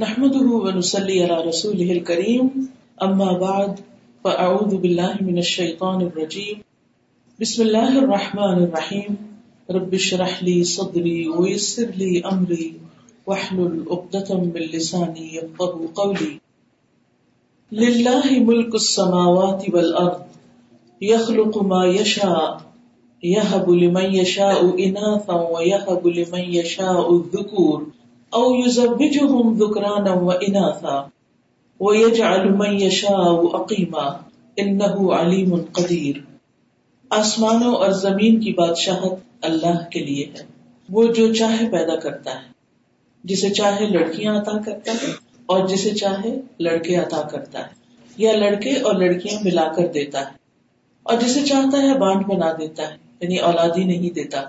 نحمده ونسلي على رسوله الكريم اما بعد فاعوذ بالله من الشيطان الرجيم. بسم الله الرحمن الرحيم. رب اشرح لي صدري ويسر لي امري واحلل عقدة من لساني يفقهوا قولي. لله ملك السماوات والارض يخلق ما يشاء، يهب لمن يشاء اناثا ويهب لمن يشاء الذكور. او یزوجہم ذکرانا و اناثا ویجعل من یشاء اقیما انہو علیم قدیر۔ آسمانوں اور زمین کی بادشاہت اللہ کے لیے ہے۔ وہ جو چاہے پیدا کرتا ہے۔ جسے چاہے لڑکیاں عطا کرتا ہے اور جسے چاہے لڑکے عطا کرتا ہے۔ یا لڑکے اور لڑکیاں ملا کر دیتا ہے۔ اور جسے چاہتا ہے بانڈ بنا دیتا ہے۔ یعنی اولادی نہیں دیتا۔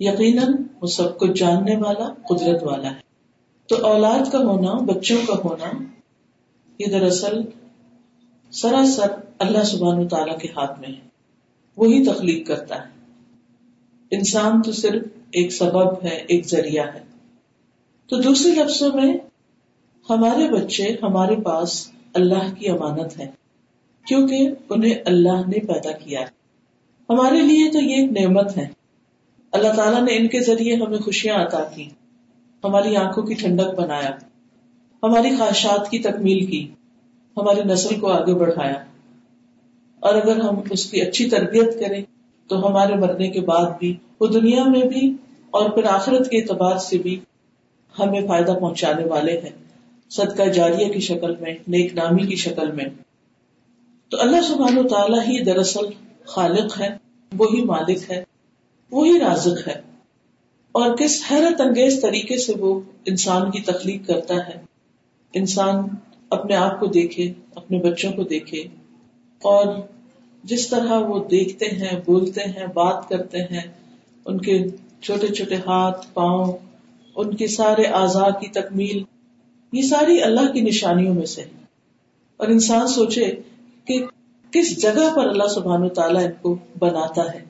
یقیناً وہ سب کچھ جاننے والا، قدرت والا ہے۔ تو اولاد کا ہونا، بچوں کا ہونا، یہ دراصل سراسر اللہ سبحان تعالیٰ کے ہاتھ میں ہے۔ وہی تخلیق کرتا ہے۔ انسان تو صرف ایک سبب ہے، ایک ذریعہ ہے۔ تو دوسرے لفظوں میں، ہمارے بچے، ہمارے پاس اللہ کی امانت ہے، کیونکہ انہیں اللہ نے پیدا کیا ہے۔ ہمارے لیے تو یہ ایک نعمت ہے۔ اللہ تعالیٰ نے ان کے ذریعے ہمیں خوشیاں عطا کی ہماری آنکھوں کی ٹھنڈک بنایا، ہماری خواہشات کی تکمیل کی، ہماری نسل کو آگے بڑھایا۔ اور اگر ہم اس کی اچھی تربیت کریں، تو ہمارے مرنے کے بعد بھی، وہ دنیا میں بھی اور پھر آخرت کے اعتبار سے بھی ہمیں فائدہ پہنچانے والے ہیں۔ صدقہ جاریہ کی شکل میں، نیک نامی کی شکل میں۔ تو اللہ سبحان و تعالیٰ ہی دراصل خالق ہے، وہی مالک ہے، وہی رازق ہے۔ اور کس حیرت انگیز طریقے سے وہ انسان کی تخلیق کرتا ہے۔ انسان اپنے آپ کو دیکھے، اپنے بچوں کو دیکھے اور جس طرح وہ دیکھتے ہیں، بولتے ہیں، بات کرتے ہیں، ان کے چھوٹے چھوٹے ہاتھ، پاؤں، ان کے سارے اعضاء کی تکمیل، یہ ساری اللہ کی نشانیوں میں سے اور انسان سوچے کہ کس جگہ پر اللہ سبحان و تعالیٰ ان کو بناتا ہے۔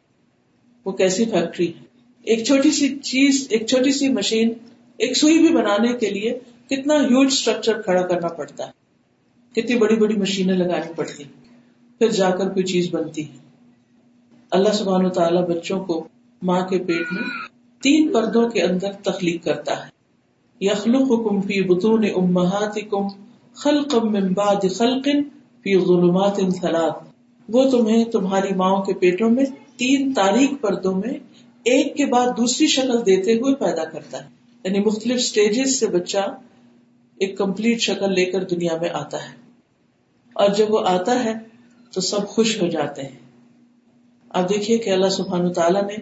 وہ کیسی فیکٹری ہے؟ ایک چھوٹی سی چیز، ایک چھوٹی سی مشین، ایک سوئی بھی بنانے کے لیے کتنا ہیوج اسٹرکچر کھڑا کرنا پڑتا ہے۔ کتنی بڑی بڑی مشینیں لگانی پڑتی پھر جا کر کوئی چیز بنتی ہے۔ اللہ سبحانہ و تعالیٰ بچوں کو ماں کے پیٹ میں تین پردوں کے اندر تخلیق کرتا ہے۔ یخلق کم فی بتون امہات کم خلقم من بعد خلق فی ظلمات ثلاث۔ وہ تمہیں، تمہاری ماؤں کے پیٹوں میں تین تاریخ پردوں میں ایک کے بعد دوسری شکل دیتے ہوئے پیدا کرتا ہے۔ یعنی مختلف اسٹیجز سے بچہ ایک کمپلیٹ شکل لے کر دنیا میں آتا ہے۔ اور جب وہ آتا ہے تو سب خوش ہو جاتے ہیں۔ اب دیکھیے کہ اللہ سبحان تعالیٰ نے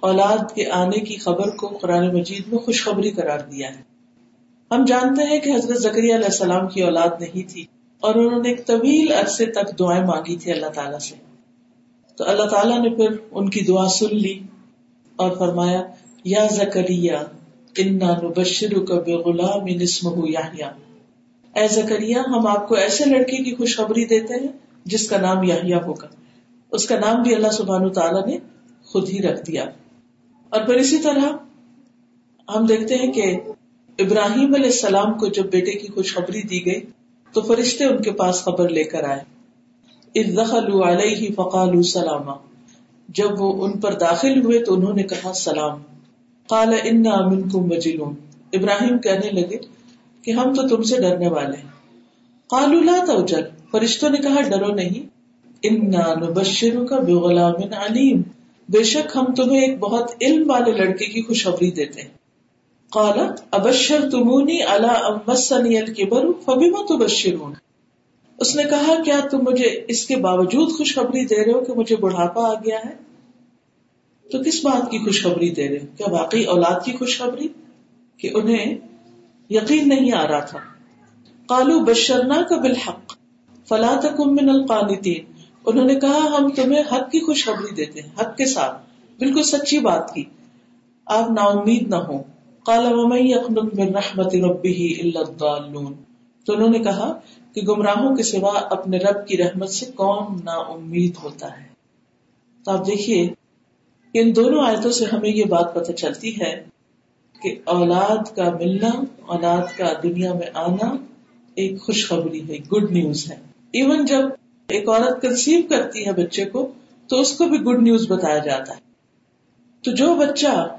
اولاد کے آنے کی خبر کو قرآن مجید میں خوشخبری قرار دیا ہے۔ ہم جانتے ہیں کہ حضرت زکری علیہ السلام کی اولاد نہیں تھی اور انہوں نے ایک طویل عرصے تک دعائیں مانگی تھی اللہ تعالیٰ سے۔ تو اللہ تعالیٰ نے پھر ان کی دعا سن لی۔ اور فرمایا، یا زکریہ انا نبشر کا بے غلام اسمہ یحییٰ اے زکریہ ہم آپ کو ایسے لڑکے کی خوشخبری دیتے ہیں جس کا نام یحییٰ ہوگا۔ اس کا نام بھی اللہ سبحانہ تعالیٰ نے خود ہی رکھ دیا۔ اور پھر اسی طرح ہم دیکھتے ہیں کہ ابراہیم علیہ السلام کو جب بیٹے کی خوشخبری دی گئی تو فرشتے ان کے پاس خبر لے کر آئے۔ اذ دخلوا علیہ فقالوا سلاما۔ جب وہ ان پر داخل ہوئے تو انہوں نے کہا، سلام۔ کالا ان امن کو مجلون ابراہیم کہنے لگے کہ ہم تو تم سے ڈرنے والے ہیں۔ کالو لا توجل۔ فرشتوں نے کہا، ڈرو نہیں۔ انا نبشر کا بے غلام علیم بے شک ہم تمہیں ایک بہت علم والے لڑکے کی خوشخبری دیتے ہیں۔ کالا ابشر تمونی اللہ امسنی الکبر فبیما تبشرون؟ اس نے کہا، کیا تم مجھے اس کے باوجود خوشخبری دے رہے ہو کہ مجھے بڑھاپا آ گیا ہے؟ تو کس بات کی خوشخبری دے رہے ہو؟ کیا واقعی اولاد کی خوشخبری کہ انہیں یقین نہیں آ رہا تھا؟ کالو بشرنا کا بالحق، فلا من القانتین۔ انہوں نے کہا، ہم تمہیں حق کی خوشخبری دیتے ہیں، حق کے ساتھ۔ بالکل سچی بات کی۔ آپ نا امید نہ ہو کالا من رحمت ربی اللہ تو انہوں نے کہا کہ گمراہوں کے سوا اپنے رب کی رحمت سے کون نا امید ہوتا ہے۔ تو آپ دیکھیے، ان دونوں آیتوں سے ہمیں یہ بات پتہ چلتی ہے کہ اولاد کا ملنا، اولاد کا دنیا میں آنا ایک خوشخبری ہے گڈ نیوز ہے۔ ایون جب ایک عورت کنسیو کرتی ہے بچے کو، تو اس کو بھی گڈ نیوز بتایا جاتا ہے۔ تو جو بچہ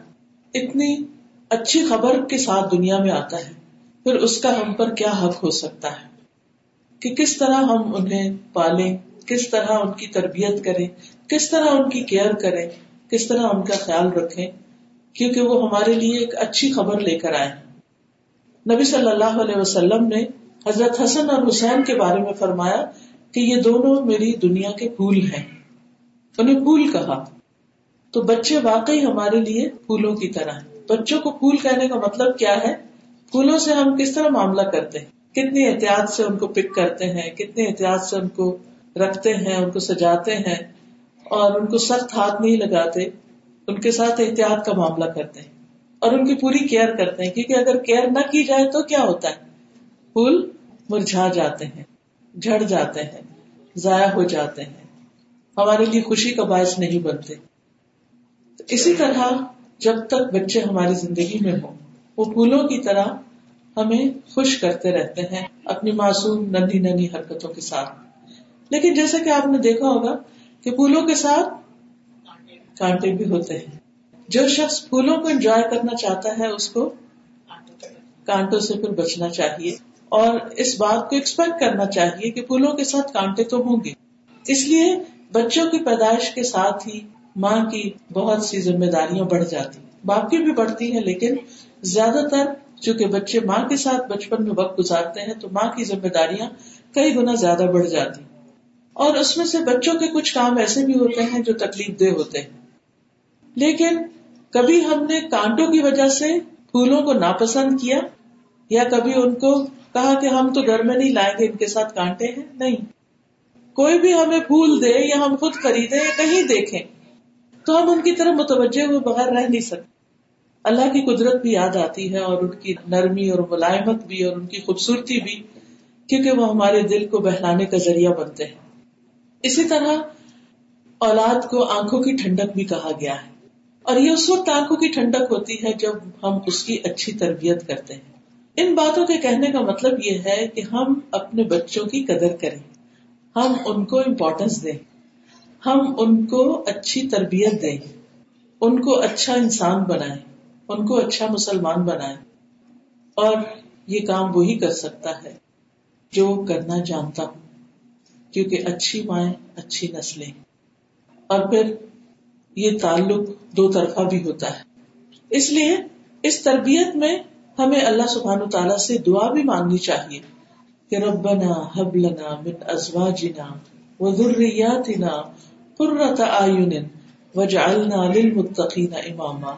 اتنی اچھی خبر کے ساتھ دنیا میں آتا ہے پھر اس کا ہم پر کیا حق ہو سکتا ہے؟ کہ کس طرح ہم انہیں پالیں، کس طرح ان کی تربیت کریں، کس طرح ان کی کیئر کریں، کس طرح ان کا خیال رکھیں، کیونکہ وہ ہمارے لیے ایک اچھی خبر لے کر آئے نبی صلی اللہ علیہ وسلم نے حضرت حسن اور حسین کے بارے میں فرمایا کہ یہ دونوں میری دنیا کے پھول ہیں۔ انہیں پھول کہا۔ تو بچے واقعی ہمارے لیے پھولوں کی طرح بچوں کو پھول کہنے کا مطلب کیا ہے؟ پھولوں سے ہم کس طرح معاملہ کرتے ہیں؟ کتنی احتیاط سے ان کو پک کرتے ہیں؟ کتنی احتیاط سے ان کو رکھتے ہیں؟ ان کو سجاتے ہیں؟ اور ان کو سخت ہاتھ نہیں لگاتے، ان کے ساتھ احتیاط کا معاملہ کرتے ہیں اور ان کی پوری کیئر کرتے ہیں۔ کیونکہ اگر کیئر نہ کی جائے تو کیا ہوتا ہے؟ پھول مرجھا جاتے ہیں، جھڑ جاتے ہیں، ضائع ہو جاتے ہیں۔ ہمارے لیے خوشی کا باعث نہیں بنتے۔ اسی طرح جب تک بچے ہماری زندگی میں ہوں وہ پھولوں کی طرح ہمیں خوش کرتے رہتے ہیں اپنی معصوم ننھی ننھی حرکتوں کے ساتھ۔ لیکن جیسے کہ آپ نے دیکھا ہوگا کہ پھولوں کے ساتھ کانٹے بھی ہوتے ہیں۔ جو شخص پھولوں کو انجوائے کرنا چاہتا ہے، اس کو کانٹوں سے پھر بچنا چاہیے اور اس بات کو ایکسپیکٹ کرنا چاہیے کہ پھولوں کے ساتھ کانٹے تو ہوں گے۔ اس لیے بچوں کی پیدائش کے ساتھ ہی ماں کی بہت سی ذمہ داریاں بڑھ جاتی۔ باپ کی بھی بڑھتی ہیں، لیکن زیادہ تر چونکہ بچے ماں کے ساتھ بچپن میں وقت گزارتے ہیں، تو ماں کی ذمہ داریاں کئی گنا زیادہ بڑھ جاتی اور اس میں سے بچوں کے کچھ کام ایسے بھی ہوتے ہیں جو تکلیف دہ ہوتے ہیں۔ لیکن کبھی ہم نے کانٹوں کی وجہ سے پھولوں کو ناپسند کیا، یا کبھی ان کو کہا کہ ہم تو گھر میں نہیں لائیں گے، ان کے ساتھ کانٹے ہیں؟ نہیں۔ کوئی بھی ہمیں پھول دے یا ہم خود خریدے یا کہیں دیکھیں تو ہم ان کی طرف متوجہ ہوئے، بغیر رہ نہیں سکتے اللہ کی قدرت بھی یاد آتی ہے اور ان کی نرمی اور ملائمت بھی اور ان کی خوبصورتی بھی، کیونکہ وہ ہمارے دل کو بہلانے کا ذریعہ بنتے ہیں۔ اسی طرح اولاد کو آنکھوں کی ٹھنڈک بھی کہا گیا ہے۔ اور یہ اس وقت آنکھوں کی ٹھنڈک ہوتی ہے جب ہم اس کی اچھی تربیت کرتے ہیں۔ ان باتوں کے کہنے کا مطلب یہ ہے کہ ہم اپنے بچوں کی قدر کریں۔ ہم ان کو امپورٹینس دیں۔ ہم ان کو اچھی تربیت دیں، ان کو اچھا انسان بنائیں، ان کو اچھا مسلمان بنائیں۔ اور یہ کام وہی کر سکتا ہے جو کرنا جانتا ہوں، کیونکہ اچھی مائیں اچھی نسلیں۔ اور پھر یہ تعلق دو طرفہ بھی ہوتا ہے۔ اس لیے اس تربیت میں ہمیں اللہ سبحان تعالیٰ سے دعا بھی مانگنی چاہیے کہ ربنا حب لنا من ازواجنا و ذریاتنا قرۃ اعین وجعلنا للمتقین اماما۔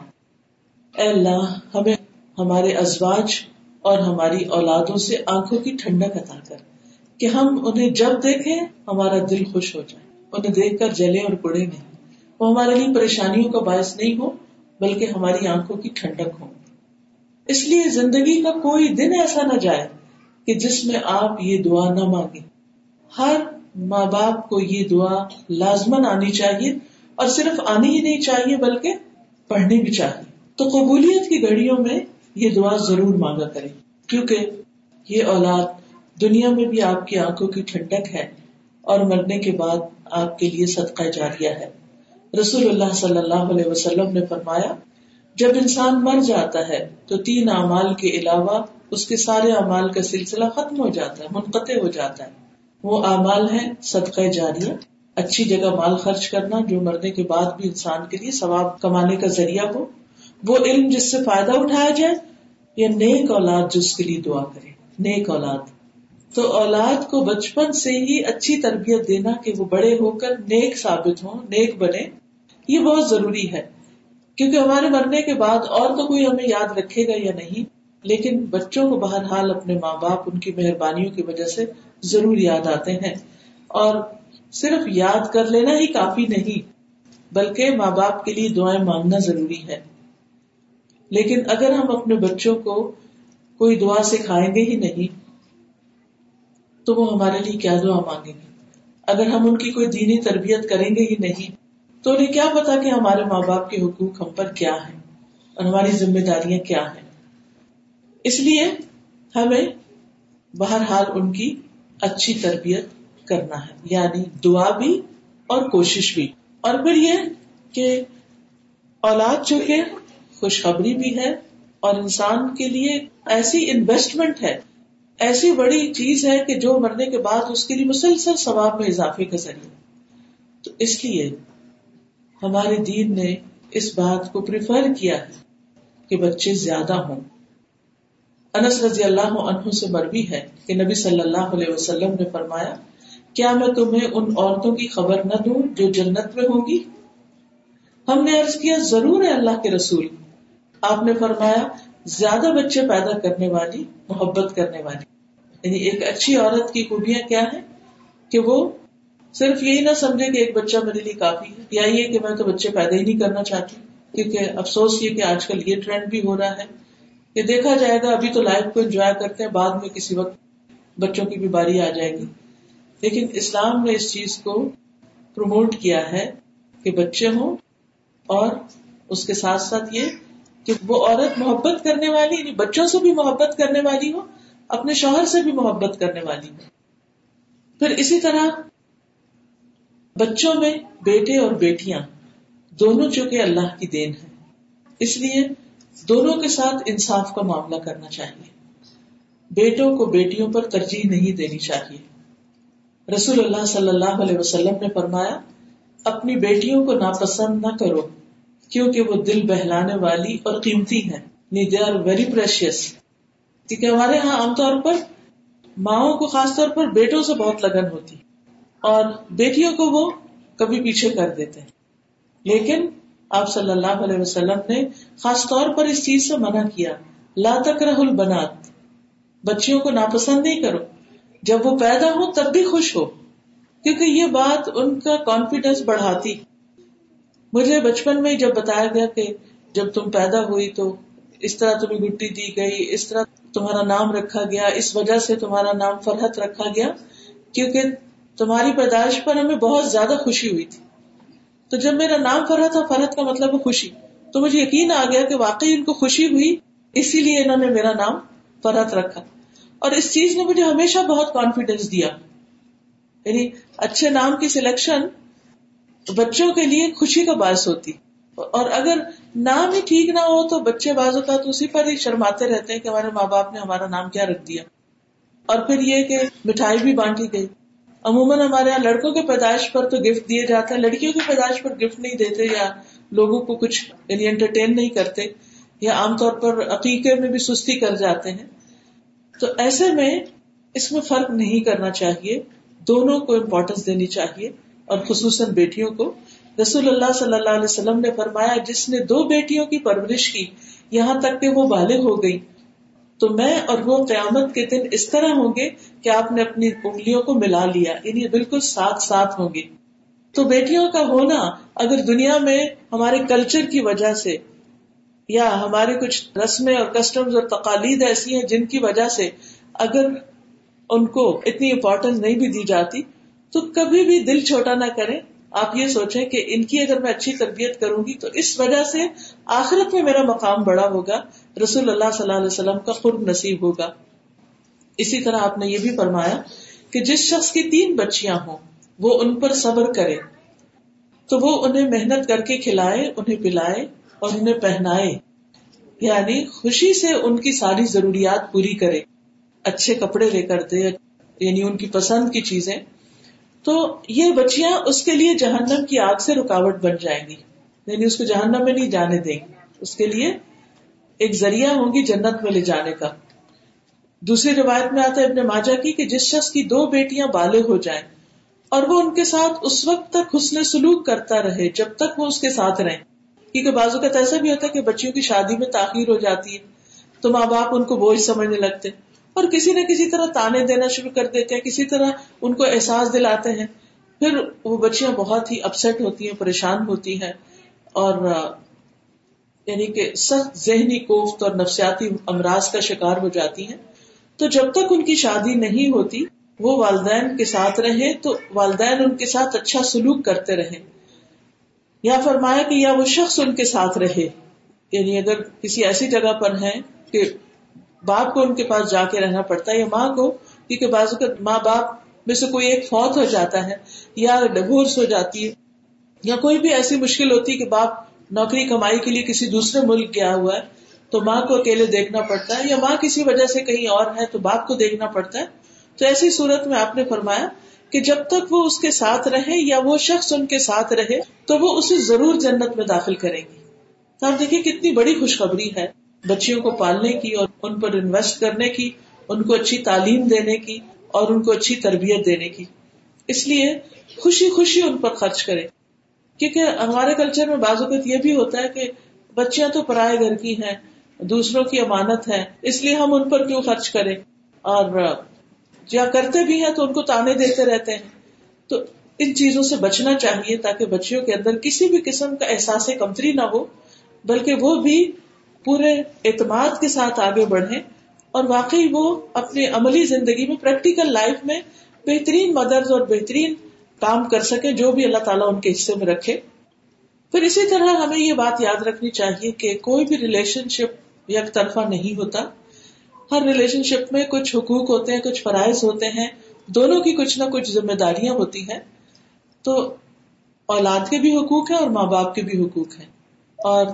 اے اللہ، ہمیں ہمارے ازواج اور ہماری اولادوں سے آنکھوں کی ٹھنڈک عطا کر کہ ہم انہیں جب دیکھیں، ہمارا دل خوش ہو جائے۔ انہیں دیکھ کر جلے اور پڑے نہیں۔ وہ ہمارے لیے پریشانیوں کا باعث نہیں ہو بلکہ ہماری آنکھوں کی ٹھنڈک ہو اس لیے زندگی کا کوئی دن ایسا نہ جائے کہ جس میں آپ یہ دعا نہ مانگے ہر ماں باپ کو یہ دعا لازمن آنی چاہیے اور صرف آنی ہی نہیں چاہیے بلکہ پڑھنی بھی چاہیے۔ تو قبولیت کی گھڑیوں میں یہ دعا ضرور مانگا کرے کیونکہ یہ اولاد دنیا میں بھی آپ کی آنکھوں کی ٹھنڈک ہے اور مرنے کے بعد آپ کے لیے صدقہ جاریہ ہے۔ رسول اللہ صلی اللہ علیہ وسلم نے فرمایا، جب انسان مر جاتا ہے تو تین اعمال کے علاوہ اس کے سارے اعمال کا سلسلہ ختم ہو جاتا ہے، منقطع ہو جاتا ہے۔ وہ اعمال ہے صدقہ جاریہ، اچھی جگہ مال خرچ کرنا، جو مرنے کے بعد بھی انسان کے لیے ثواب کمانے کا ذریعہ ہو، وہ علم جس سے فائدہ اٹھایا جائے، یا نیک اولاد جس کے لیے دعا کرے۔ نیک اولاد۔ تو اولاد کو بچپن سے ہی اچھی تربیت دینا کہ وہ بڑے ہو کر نیک ثابت ہوں، نیک بنے یہ بہت ضروری ہے۔ کیونکہ ہمارے مرنے کے بعد اور تو کوئی ہمیں یاد رکھے گا یا نہیں، لیکن بچوں کو بہرحال اپنے ماں باپ، ان کی مہربانیوں کی وجہ سے ضرور یاد آتے ہیں۔ اور صرف یاد کر لینا ہی کافی نہیں، بلکہ ماں باپ کے لیے دعائیں مانگنا ضروری ہے۔ لیکن اگر ہم اپنے بچوں کو کوئی دعا سکھائیں گے ہی نہیں، تو وہ ہمارے لیے کیا دعا مانگیں گے؟ اگر ہم ان کی کوئی دینی تربیت کریں گے ہی نہیں، تو انہیں کیا پتا کہ ہمارے ماں باپ کے حقوق ہم پر کیا ہے اور ہماری ذمہ داریاں کیا ہیں۔ اس لیے ہمیں بہرحال ان کی اچھی تربیت کرنا ہے۔ یعنی دعا بھی اور کوشش بھی۔ اور پھر یہ کہ اولاد جو کہ خوشخبری بھی ہے اور انسان کے لیے ایسی انویسٹمنٹ ہے، ایسی بڑی چیز ہے کہ جو مرنے کے بعد اس کے لیے مسلسل ثواب میں اضافے کا ذریعہ تو اس لیے ہمارے دین نے اس بات کو پریفر کیا ہے کہ بچے زیادہ ہوں۔ انس رضی اللہ عنہ سے مروی ہے۔ کہ نبی صلی اللہ علیہ وسلم نے فرمایا، کیا میں تمہیں ان عورتوں کی خبر نہ دوں جو جنت میں ہوگی ہم نے عرض کیا، ضرور ہے اللہ کے رسول۔ آپ نے فرمایا، زیادہ بچے پیدا کرنے والی، محبت کرنے والی۔ یعنی ایک اچھی عورت کی خوبیاں کیا ہے کہ وہ صرف یہی نہ سمجھے کہ ایک بچہ میرے لیے کافی ہے۔ یا یہ کہ میں تو بچے پیدا ہی نہیں کرنا چاہتی، کیونکہ افسوس یہ کہ آج کل یہ ٹرینڈ بھی ہو رہا ہے کہ دیکھا جائے گا، ابھی تو لائف کو انجوائے کرتے ہیں، بعد میں کسی وقت بچوں کی بھی باری آ جائے گی۔ لیکن اسلام نے اس چیز کو پروموٹ کیا ہے کہ بچے ہوں اور اس کے ساتھ ساتھ یہ کہ وہ عورت محبت کرنے والی یعنی بچوں سے بھی محبت کرنے والی ہو اپنے شوہر سے بھی محبت کرنے والی ہو پھر اسی طرح بچوں میں بیٹے اور بیٹیاں، دونوں چونکہ اللہ کی دین ہے، اس لیے دونوں کے ساتھ انصاف کا معاملہ کرنا چاہیے۔ بیٹوں کو بیٹیوں پر ترجیح نہیں دینی چاہیے۔ رسول اللہ صلی اللہ علیہ وسلم نے فرمایا، اپنی بیٹیوں کو ناپسند نہ کرو، کیونکہ وہ دل بہلانے والی اور قیمتی ہے دے آر ویری پریشیس کیونکہ ہمارے یہاں عام طور پر ماؤں کو خاص طور پر بیٹوں سے بہت لگن ہوتی، اور بیٹیوں کو وہ کبھی پیچھے کر دیتے۔ لیکن آپ صلی اللہ علیہ وسلم نے خاص طور پر اس چیز سے منع کیا، لا تکرہ البنات۔ بچیوں کو ناپسند نہیں کرو۔ جب وہ پیدا ہو تب بھی خوش ہو، کیونکہ یہ بات ان کا کانفیڈینس بڑھاتی۔ مجھے بچپن میں جب بتایا گیا کہ جب تم پیدا ہوئی تو اس طرح تمہیں گٹی دی گئی، اس طرح تمہارا نام رکھا گیا، اس وجہ سے تمہارا نام فرحت رکھا گیا، کیونکہ تمہاری پیدائش پر ہمیں بہت زیادہ خوشی ہوئی تھی۔ تو جب میرا نام فرحت اور فرحت کا مطلب ہے خوشی۔ تو مجھے یقین آ گیا کہ واقعی ان کو خوشی ہوئی، اسی لیے انہوں نے میرا نام فرحت رکھا۔ اور اس چیز نے مجھے ہمیشہ بہت کانفیڈینس دیا۔ یعنی اچھے نام کی سلیکشن بچوں کے لیے خوشی کا باعث ہوتی۔ اور اگر نام ہی ٹھیک نہ ہو تو بچے باز ہوتا تو اسی پر ہی شرماتے رہتے ہیں کہ ہمارے ماں باپ نے ہمارا نام کیا رکھ دیا۔ اور پھر یہ کہ مٹھائی بھی بانٹی گئی۔ عموماً ہمارے یہاں لڑکوں کے پیدائش پر تو گفٹ دیے جاتے ہیں۔ لڑکیوں کی پیدائش پر گفٹ نہیں دیتے یا لوگوں کو کچھ یعنی انٹرٹین نہیں کرتے۔ یا عام طور پر عقیقے میں بھی سستی کر جاتے ہیں۔ تو ایسے میں اس میں فرق نہیں کرنا چاہیے۔ دونوں کو امپورٹینس دینی چاہیے اور خصوصاً بیٹیوں کو۔ رسول اللہ صلی اللہ علیہ وسلم نے فرمایا، جس نے دو بیٹیوں کی پرورش کی، یہاں تک کہ وہ بالغ ہو گئی۔ تو میں اور وہ قیامت کے دن اس طرح ہوں گے کہ آپ نے اپنی انگلیوں کو ملا لیا یعنی بالکل ساتھ ساتھ ہوں گے۔ تو بیٹیوں کا ہونا، اگر دنیا میں ہمارے کلچر کی وجہ سے یا ہمارے کچھ رسمیں اور کسٹمز اور تقالید ایسی ہیں جن کی وجہ سے اگر ان کو اتنی امپورٹینس نہیں بھی دی جاتی، تو کبھی بھی دل چھوٹا نہ کریں۔ آپ یہ سوچیں کہ ان کی اگر میں اچھی تربیت کروں گی تو اس وجہ سے آخرت میں میرا مقام بڑا ہوگا، رسول اللہ صلی اللہ علیہ وسلم کا خرب نصیب ہوگا۔ اسی طرح آپ نے یہ بھی فرمایا کہ جس شخص کی تین بچیاں ہوں، وہ ان پر صبر کرے۔ تو وہ انہیں محنت کر کے کھلائے، انہیں پلائے اور انہیں پہنائے۔ یعنی خوشی سے ان کی ساری ضروریات پوری کرے۔ اچھے کپڑے لے کر دے یعنی ان کی پسند کی چیزیں۔ تو یہ بچیاں اس کے لیے جہنم کی آگ سے رکاوٹ بن جائیں گی۔ یعنی اس کو جہنم میں نہیں جانے دیں گی۔ اس کے لیے ایک ذریعہ ہوں گی جنت میں لے جانے کا۔ دوسری روایت میں آتا ہے ابن ماجا کی کہ جس شخص کی دو بیٹیاں بالے ہو جائیں اور وہ ان کے ساتھ اس وقت تک حسن سلوک کرتا رہے جب تک وہ اس کے ساتھ رہے کیونکہ بازو کا ایسا بھی ہوتا ہے کہ بچیوں کی شادی میں تاخیر ہو جاتی ہے، تو ماں باپ ان کو بوجھ سمجھنے لگتے اور کسی نہ کسی طرح تانے دینا شروع کر دیتے ہیں، کسی طرح ان کو احساس دلاتے ہیں۔ پھر وہ بچیاں بہت ہی اپسٹ ہوتی ہیں، پریشان ہوتی ہیں۔ اور یعنی کہ سخت ذہنی کوفت اور نفسیاتی امراض کا شکار ہو جاتی ہیں۔ تو جب تک ان کی شادی نہیں ہوتی، وہ والدین کے ساتھ رہے تو والدین ان کے ساتھ اچھا سلوک کرتے رہے۔ یا فرمایا کہ یا وہ شخص ان کے ساتھ رہے۔ یعنی اگر کسی ایسی جگہ پر ہیں کہ باپ کو ان کے پاس جا کے رہنا پڑتا ہے یا ماں کو، کیونکہ بعض اوقات ماں باپ میں سے کوئی ایک فوت ہو جاتا ہے یا ڈبورس ہو جاتی ہے، یا کوئی بھی ایسی مشکل ہوتی ہے کہ باپ نوکری کمائی کے لیے کسی دوسرے ملک گیا ہوا ہے، تو ماں کو اکیلے دیکھنا پڑتا ہے یا ماں کسی وجہ سے کہیں اور ہے تو باپ کو دیکھنا پڑتا ہے۔ تو ایسی صورت میں آپ نے فرمایا کہ جب تک وہ اس کے ساتھ رہے یا وہ شخص ان کے ساتھ رہے، تو وہ اسے ضرور جنت میں داخل کریں گی تو آپ دیکھیے کتنی بڑی خوشخبری ہے بچیوں کو پالنے کی اور ان پر انویسٹ کرنے کی، ان کو اچھی تعلیم دینے کی اور ان کو اچھی تربیت دینے کی۔ اس لیے خوشی خوشی ان پر خرچ کرے کیونکہ ہمارے کلچر میں بعض اوقات یہ بھی ہوتا ہے کہ بچیاں تو پرائے گھر کی ہیں، دوسروں کی امانت ہے، اس لیے ہم ان پر کیوں خرچ کریں؟ اور یا کرتے بھی ہیں تو ان کو تانے دیتے رہتے ہیں۔ تو ان چیزوں سے بچنا چاہیے تاکہ بچیوں کے اندر کسی بھی قسم کا احساس کمتری نہ ہو، بلکہ وہ بھی پورے اعتماد کے ساتھ آگے بڑھے اور واقعی وہ اپنی عملی زندگی میں پریکٹیکل لائف میں بہترین مدرس اور بہترین کام کر سکے جو بھی اللہ تعالیٰ ان کے حصے میں رکھے۔ پھر اسی طرح ہمیں یہ بات یاد رکھنی چاہیے کہ کوئی بھی ریلیشن شپ یک طرفہ نہیں ہوتا۔ ہر ریلیشن شپ میں کچھ حقوق ہوتے ہیں، کچھ فرائض ہوتے ہیں، دونوں کی کچھ نہ کچھ ذمہ داریاں ہوتی ہیں۔ تو اولاد کے بھی حقوق ہیں اور ماں باپ کے بھی حقوق ہیں۔ اور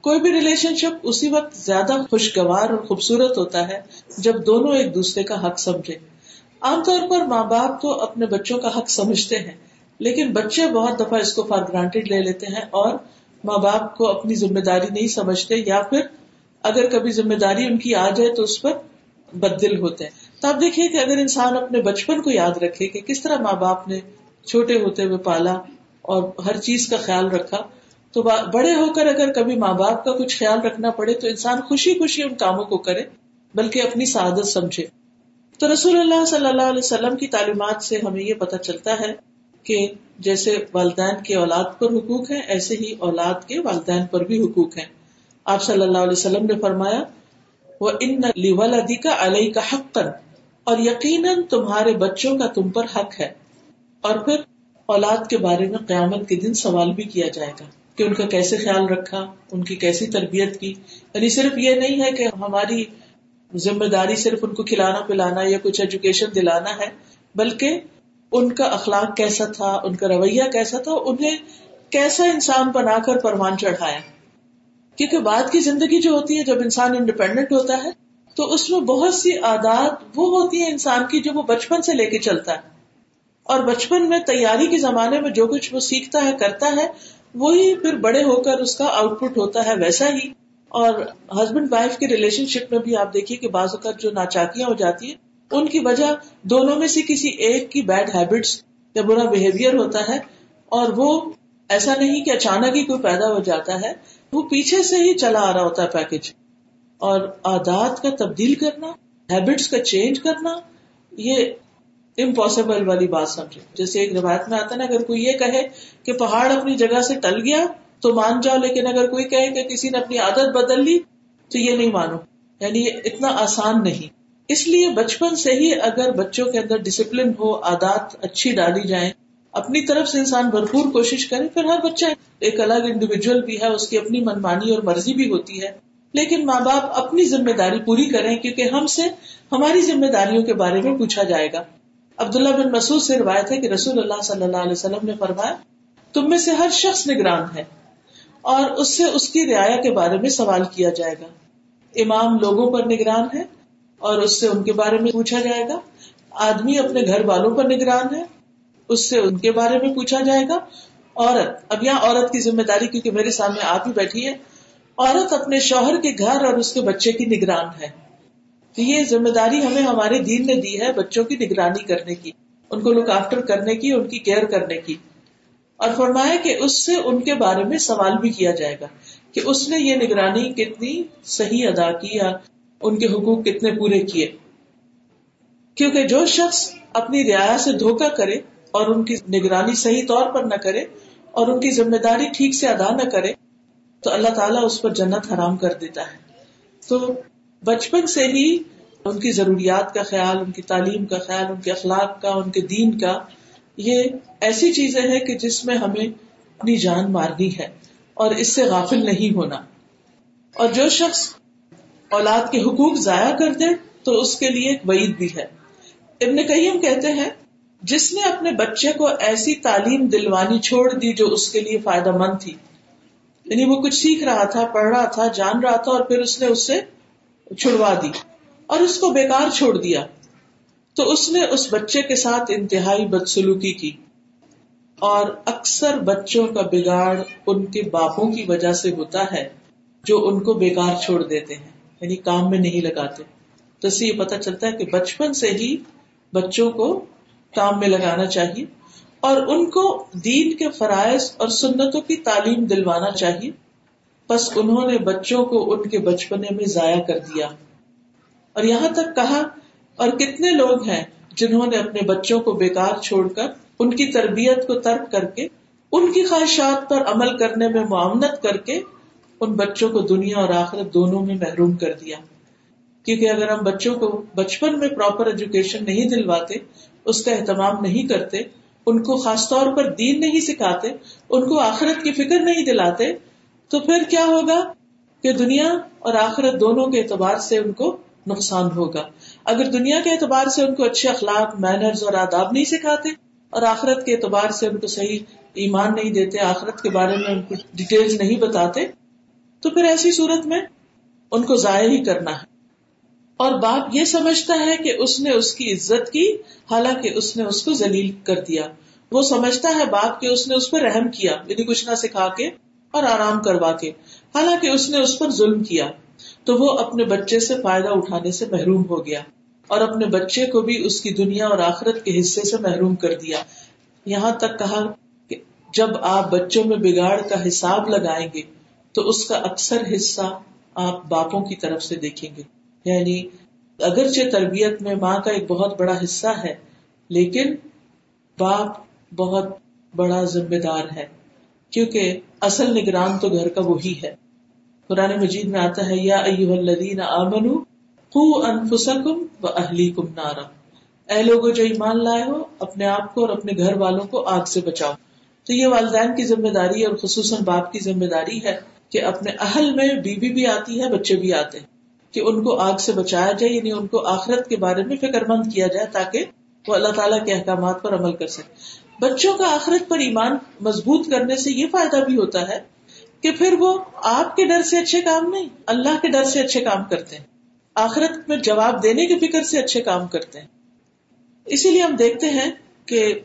کوئی بھی ریلیشن شپ اسی وقت زیادہ خوشگوار اور خوبصورت ہوتا ہے جب دونوں ایک دوسرے کا حق سمجھے۔ عام طور پر ماں باپ تو اپنے بچوں کا حق سمجھتے ہیں، لیکن بچے بہت دفعہ اس کو فار گرانٹیڈ لے لیتے ہیں اور ماں باپ کو اپنی ذمہ داری نہیں سمجھتے یا پھر اگر کبھی ذمہ داری ان کی آ جائے تو اس پر بدل ہوتے ہیں۔ تو آپ دیکھیے کہ اگر انسان اپنے بچپن کو یاد رکھے کہ کس طرح ماں باپ نے چھوٹے ہوتے ہوئے پالا اور ہر چیز کا خیال رکھا، تو بڑے ہو کر اگر کبھی ماں باپ کا کچھ خیال رکھنا پڑے تو انسان خوشی خوشی ان کاموں کو کرے، بلکہ اپنی سعادت سمجھے۔ تو رسول اللہ صلی اللہ علیہ وسلم کی تعلیمات سے ہمیں یہ پتا چلتا ہے کہ جیسے والدین کے اولاد پر حقوق ہیں، ایسے ہی اولاد کے والدین پر بھی حقوق ہیں۔ آپ صلی اللہ علیہ وسلم نے فرمایا وہ ان ولدی کا علیہ کا حق اور یقیناً تمہارے بچوں کا تم پر حق ہے۔ اور پھر اولاد کے بارے میں قیامت کے دن سوال بھی کیا جائے گا کہ ان کا کیسے خیال رکھا، ان کی کیسی تربیت کی۔ یعنی صرف یہ نہیں ہے کہ ہماری ذمہ داری صرف ان کو کھلانا پلانا یا کچھ ایجوکیشن دلانا ہے، بلکہ ان کا اخلاق کیسا تھا، ان کا رویہ کیسا تھا، انہیں کیسا انسان بنا کر پروان چڑھایا۔ کیونکہ بعد کی زندگی جو ہوتی ہے، جب انسان انڈیپینڈنٹ ہوتا ہے، تو اس میں بہت سی عادات وہ ہوتی ہیں انسان کی جو وہ بچپن سے لے کے چلتا ہے۔ اور بچپن میں تیاری کے زمانے میں جو کچھ وہ سیکھتا ہے، کرتا ہے، وہی پھر بڑے ہو کر اس کا آؤٹ پٹ ہوتا ہے ویسا ہی۔ اور ہسبینڈ وائف کے ریلیشن شپ میں بھی آپ دیکھیے کہ بعض اوقات جو ناچاکیاں ہو جاتی ہیں، ان کی وجہ دونوں میں سے کسی ایک کی بیڈ ہیبٹس یا برا بہیویئر ہوتا ہے۔ اور وہ ایسا نہیں کہ اچانک ہی کوئی پیدا ہو جاتا ہے وہ پیچھے سے ہی چلا آ رہا ہوتا ہے پیکج اور عادات کا تبدیل کرنا ہیبٹس کا چینج کرنا، یہ امپاسبل والی بات سمجھے۔ جیسے ایک روایت میں آتا نا، اگر کوئی یہ کہے کہ پہاڑ اپنی جگہ سے ٹل گیا تو مان جاؤ، لیکن اگر کوئی کہے کہ کسی نے اپنی عادت بدل لی تو یہ نہیں مانو۔ یعنی یہ اتنا آسان نہیں۔ اس لیے بچپن سے ہی اگر بچوں کے اندر ڈسپلن ہو، عادات اچھی ڈالی جائیں اپنی طرف سے انسان بھرپور کوشش کرے، پھر ہر بچہ ایک الگ انڈیویجل بھی ہے، اس کی اپنی منمانی اور مرضی بھی ہوتی ہے۔ لیکن ماں باپ اپنی ذمہ داری پوری کریں کیونکہ ہم سے ہماری ذمہ داریوں کے بارے میں پوچھا جائے گا۔ عبداللہ بن مسعود سے روایت ہے کہ رسول اللہ صلی اللہ علیہ وسلم نے فرمایا، تم میں سے ہر شخص نگران ہے اور اس سے اس کی رعایا کے بارے میں سوال کیا جائے گا۔ امام لوگوں پر نگران ہے اور اس سے ان کے بارے میں پوچھا جائے گا۔ آدمی اپنے گھر والوں پر نگران ہے اس سے ان کے بارے میں پوچھا جائے گا۔ عورت، اب یہاں عورت کی ذمہ داری کیونکہ میرے سامنے آپ ہی بیٹھی ہے۔ عورت اپنے شوہر کے گھر اور اس کے بچے کی نگران ہے۔ تو یہ ذمہ داری ہمیں ہمارے دین نے دی ہے بچوں کی نگرانی کرنے کی، ان کو لک آفٹر کرنے کی، ان کی کیئر کرنے کی۔ اور فرمایا کہ اس سے ان کے بارے میں سوال بھی کیا جائے گا کہ اس نے یہ نگرانی کتنی صحیح ادا کی یا ان کے حقوق کتنے پورے کیے۔ کیونکہ جو شخص اپنی رعایا سے دھوکا کرے اور ان کی نگرانی صحیح طور پر نہ کرے اور ان کی ذمہ داری ٹھیک سے ادا نہ کرے، تو اللہ تعالیٰ اس پر جنت حرام کر دیتا ہے۔ تو بچپن سے ہی ان کی ضروریات کا خیال، ان کی تعلیم کا خیال، ان کے اخلاق کا، ان کے دین کا، یہ ایسی چیزیں ہیں کہ جس میں ہمیں اپنی جان مارنی ہے اور اس سے غافل نہیں ہونا۔ اور جو شخص اولاد کے حقوق ضائع کر دے، تو اس کے لیے ایک وعید بھی ہے۔ ابن قیم کہتے ہیں جس نے اپنے بچے کو ایسی تعلیم دلوانی چھوڑ دی جو اس کے لیے فائدہ مند تھی۔ یعنی وہ کچھ سیکھ رہا تھا، پڑھ رہا تھا، جان رہا تھا اور پھر اس نے اس سے چھڑوا دی اور اس کو بیکار چھوڑ دیا۔ تو اس نے اس بچے کے ساتھ انتہائی بدسلوکی کی اور اکثر بچوں کا بگاڑ ان کے باپوں کی وجہ سے ہوتا ہے جو ان کو بیکار چھوڑ دیتے ہیں یعنی کام میں نہیں لگاتے۔ تو اس سے یہ پتا چلتا ہے کہ بچپن سے ہی بچوں کو کام میں لگانا چاہیے اور ان کو دین کے فرائض اور سنتوں کی تعلیم دلوانا چاہیے۔ بس انہوں نے بچوں کو ان کے بچپنے میں ضائع کر دیا۔ اور یہاں تک کہا، اور کتنے لوگ ہیں جنہوں نے اپنے بچوں کو بیکار چھوڑ کر ان کی تربیت کو ترک کر کے، ان کی خواہشات پر عمل کرنے میں معاونت کر کے ان بچوں کو دنیا اور آخرت دونوں میں محروم کر دیا۔ کیونکہ اگر ہم بچوں کو بچپن میں پراپر ایجوکیشن نہیں دلواتے اس کا اہتمام نہیں کرتے، ان کو خاص طور پر دین نہیں سکھاتے، ان کو آخرت کی فکر نہیں دلاتے، تو پھر کیا ہوگا؟ کہ دنیا اور آخرت دونوں کے اعتبار سے ان کو نقصان ہوگا۔ اگر دنیا کے اعتبار سے ان کو اچھے اخلاق مینرز اور آداب نہیں سکھاتے، اور آخرت کے اعتبار سے ان کو صحیح ایمان نہیں دیتے، آخرت کے بارے میں ان کو ڈیٹیل نہیں بتاتے، تو پھر ایسی صورت میں ان کو ضائع ہی کرنا ہے۔ اور باپ یہ سمجھتا ہے کہ اس نے اس کی عزت کی، حالانکہ اس نے اس کو ذلیل کر دیا۔ وہ سمجھتا ہے باپ کہ اس نے اس پر رحم کیا یعنی کچھ نہ سکھا کے اور آرام کروا کے۔ حالانکہ اس نے اس پر ظلم کیا، تو وہ اپنے بچے سے فائدہ اٹھانے سے محروم ہو گیا اور اپنے بچے کو بھی اس کی دنیا اور آخرت کے حصے سے محروم کر دیا۔ یہاں تک کہا کہ جب آپ بچوں میں بگاڑ کا حساب لگائیں گے، تو اس کا اکثر حصہ آپ باپوں کی طرف سے دیکھیں گے۔ یعنی اگرچہ تربیت میں ماں کا ایک بہت بڑا حصہ ہے، لیکن باپ بہت بڑا ذمہ دار ہے، کیونکہ اصل نگران تو گھر کا وہی ہے۔ قرآن مجید میں آتا ہے، یا الذین آمنو قو انفسکم و اہلیکم نارا۔ اے لوگوں جو ایمان لائے ہو، اپنے آپ کو اور اپنے گھر والوں کو آگ سے بچاؤ۔ تو یہ والدین کی ذمہ داری اور خصوصاً باپ کی ذمہ داری ہے کہ اپنے اہل میں بیوی بھی آتی ہے، بچے بھی آتے ہیں۔ کہ ان کو آگ سے بچایا جائے یعنی ان کو آخرت کے بارے میں فکر مند کیا جائے تاکہ وہ اللہ تعالیٰ کے احکامات پر عمل کر سکے بچوں کا آخرت پر ایمان مضبوط کرنے سے یہ فائدہ بھی ہوتا ہے کہ پھر وہ آپ کے ڈر سے اچھے کام نہیں، اللہ کے ڈر سے اچھے کام کرتے ہیں۔ آخرت میں جواب دینے کی فکر سے اچھے کام کرتے ہیں۔ اسی لیے ہم دیکھتے ہیں کہ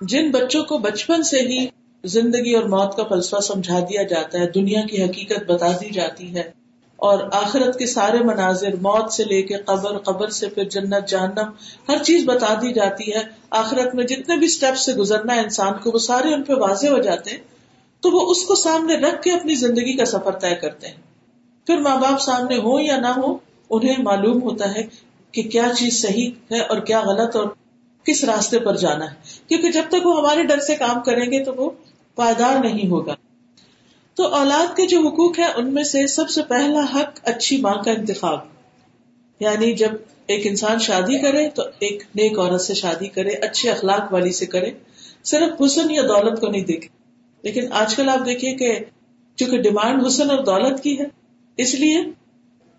جن بچوں کو بچپن سے ہی زندگی اور موت کا فلسفہ سمجھا دیا جاتا ہے، دنیا کی حقیقت بتا دی جاتی ہے اور آخرت کے سارے مناظر، موت سے لے کے قبر قبر سے پھر جنت، جہنم، ہر چیز بتا دی جاتی ہے۔ آخرت میں جتنے بھی اسٹیپ سے گزرنا ہے انسان کو، وہ سارے ان پہ واضح ہو جاتے ہیں۔ تو وہ اس کو سامنے رکھ کے اپنی زندگی کا سفر طے کرتے ہیں۔ پھر ماں باپ سامنے ہو یا نہ ہو انہیں معلوم ہوتا ہے کہ کیا چیز صحیح ہے اور کیا غلط اور کس راستے پر جانا ہے۔ کیونکہ جب تک وہ ہمارے ڈر سے کام کریں گے تو وہ پائیدار نہیں ہوگا۔ تو اولاد کے جو حقوق ہیں ان میں سے سب سے پہلا حق اچھی ماں کا انتخاب۔ یعنی جب ایک انسان شادی کرے تو ایک نیک عورت سے شادی کرے، اچھے اخلاق والی سے کرے۔ صرف حسن یا دولت کو نہیں دیکھے۔ لیکن آج کل آپ دیکھیے کہ چونکہ ڈیمانڈ حسن اور دولت کی ہے، اس لیے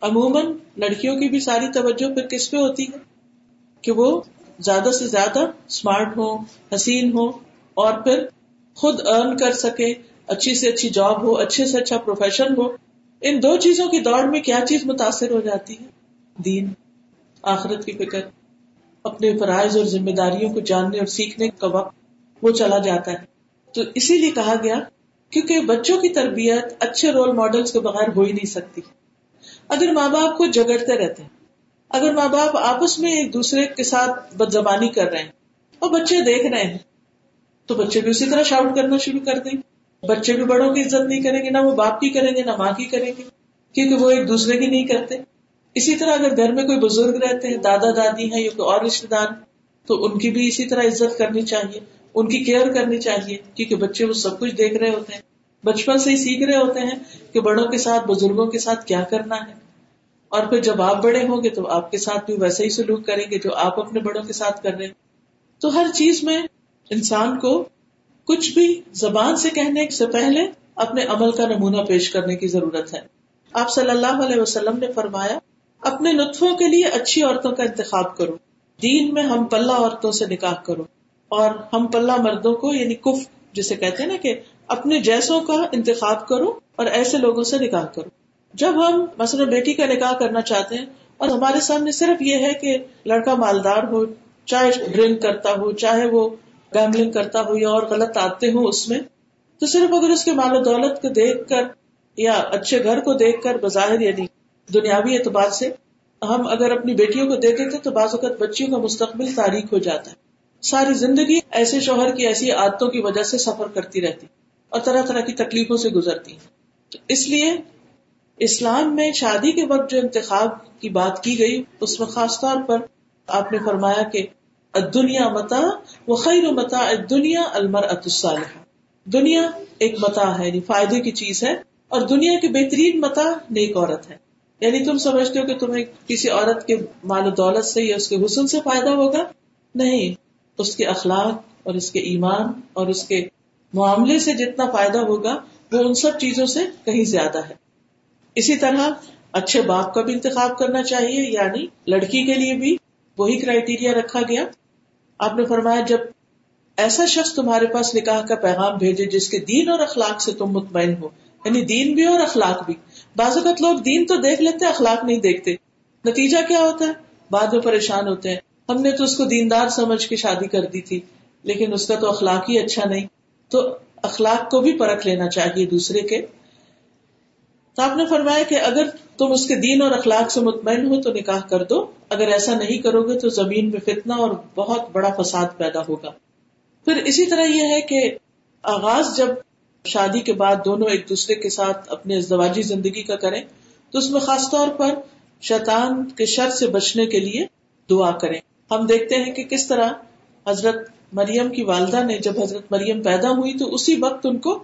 عموماً لڑکیوں کی بھی ساری توجہ پھر کس پہ ہوتی ہے؟ کہ وہ زیادہ سے زیادہ اسمارٹ ہو حسین ہو اور پھر خود ارن کر سکے۔ اچھی سے اچھی جاب ہو، اچھے سے اچھا پروفیشن ہو، ان دو چیزوں کی دوڑ میں کیا چیز متاثر ہو جاتی ہے؟ دین، آخرت کی فکر، اپنے فرائض اور ذمہ داریوں کو جاننے اور سیکھنے کا وقت، وہ چلا جاتا ہے۔ تو اسی لیے کہا گیا کیونکہ بچوں کی تربیت اچھے رول ماڈلس کے بغیر ہو ہی نہیں سکتی۔ اگر ماں باپ کو جگڑتے رہتے ہیں، اگر ماں باپ آپس میں ایک دوسرے کے ساتھ بد زبانی کر رہے ہیں اور بچے دیکھ رہے ہیں، تو بچے بھی اسی طرح شاؤٹ کرنا شروع کر دیں۔ بچے بھی بڑوں کی عزت نہیں کریں گے، نہ وہ باپ کی کریں گے، نہ ماں کی کریں گے، کیونکہ وہ ایک دوسرے کی نہیں کرتے۔ اسی طرح اگر گھر میں کوئی بزرگ رہتے ہیں، دادا دادی ہیں یا کوئی اور رشتے دار، تو ان کی بھی اسی طرح عزت کرنی چاہیے، ان کی کیئر کرنی چاہیے، کیونکہ بچے وہ سب کچھ دیکھ رہے ہوتے ہیں۔ بچپن سے ہی سیکھ رہے ہوتے ہیں کہ بڑوں کے ساتھ، بزرگوں کے ساتھ کیا کرنا ہے۔ اور پھر جب آپ بڑے ہوں گے، تو آپ کے ساتھ بھی ویسے ہی سلوک کریں گے جو آپ اپنے بڑوں کے ساتھ کر رہے تو ہر چیز میں انسان کو کچھ بھی زبان سے کہنے سے پہلے اپنے عمل کا نمونہ پیش کرنے کی ضرورت ہے۔ آپ صلی اللہ علیہ وسلم نے فرمایا، اپنے نطفوں کے لیے اچھی عورتوں کا انتخاب کرو۔ دین میں ہم پلہ عورتوں سے نکاح کرو۔ اور ہم پلہ مردوں کو یعنی کف، جسے کہتے ہیں نا کہ اپنے جیسوں کا انتخاب کرو اور ایسے لوگوں سے نکاح کرو۔ جب ہم مثلاً بیٹی کا نکاح کرنا چاہتے ہیں اور ہمارے سامنے صرف یہ ہے کہ لڑکا مالدار ہو، چاہے ڈرنک کرتا ہو، چاہے وہ گیملنگ کرتا ہو یا اور غلط آتے ہوں اس میں، تو صرف اگر اس کے مال و دولت کو دیکھ کر یا اچھے گھر کو دیکھ کر بظاہر یعنی دنیاوی اعتبار سے ہم اگر اپنی بیٹیوں کو دیکھتے تھے تو بعض اوقات بچیوں کا مستقبل تاریخ ہو جاتا ہے۔ ساری زندگی ایسے شوہر کی ایسی عادتوں کی وجہ سے سفر کرتی رہتی اور طرح طرح کی تکلیفوں سے گزرتی تو اس لیے اسلام میں شادی کے وقت جو انتخاب کی بات کی گئی، اس میں خاص طور پر آپ نے فرمایا کہ دنیا متا وہ خیر متا دنیا المر الصالحہ دنیا ایک متا ہے یعنی فائدے کی چیز ہے، اور دنیا کی بہترین متا نیک عورت ہے۔ یعنی تم سمجھتے ہو کہ تمہیں کسی عورت کے مال و دولت سے یا اس کے حسن سے فائدہ ہوگا؟ نہیں۔ اس کے اخلاق اور اس کے ایمان اور اس کے معاملے سے جتنا فائدہ ہوگا، وہ ان سب چیزوں سے کہیں زیادہ ہے۔ اسی طرح اچھے باپ کا بھی انتخاب کرنا چاہیے یعنی لڑکی کے لیے بھی وہی کرائٹیریا رکھا گیا۔ آپ نے فرمایا، جب ایسا شخص تمہارے پاس نکاح کا پیغام بھیجے جس کے دین اور اخلاق سے تم مطمئن ہو یعنی دین بھی اور اخلاق بھی۔ بعض اوقات لوگ دین تو دیکھ لیتے، اخلاق نہیں دیکھتے۔ نتیجہ کیا ہوتا ہے؟ بعد میں پریشان ہوتے ہیں۔ ہم نے تو اس کو دیندار سمجھ کے شادی کر دی تھی، لیکن اس کا تو اخلاق ہی اچھا نہیں۔ تو اخلاق کو بھی پرکھ لینا چاہیے دوسرے کے۔ تو آپ نے فرمایا کہ اگر تم اس کے دین اور اخلاق سے مطمئن ہو تو نکاح کر دو۔ اگر ایسا نہیں کرو گے تو زمین میں فتنا اور بہت بڑا فساد پیدا ہوگا۔ پھر اسی طرح یہ ہے کہ آغاز جب شادی کے بعد دونوں ایک دوسرے کے ساتھ اپنے ازدواجی زندگی کا کریں، تو اس میں خاص طور پر شیطان کے شر سے بچنے کے لیے دعا کریں۔ ہم دیکھتے ہیں کہ کس طرح حضرت مریم کی والدہ نے جب حضرت مریم پیدا ہوئی تو اسی وقت ان کو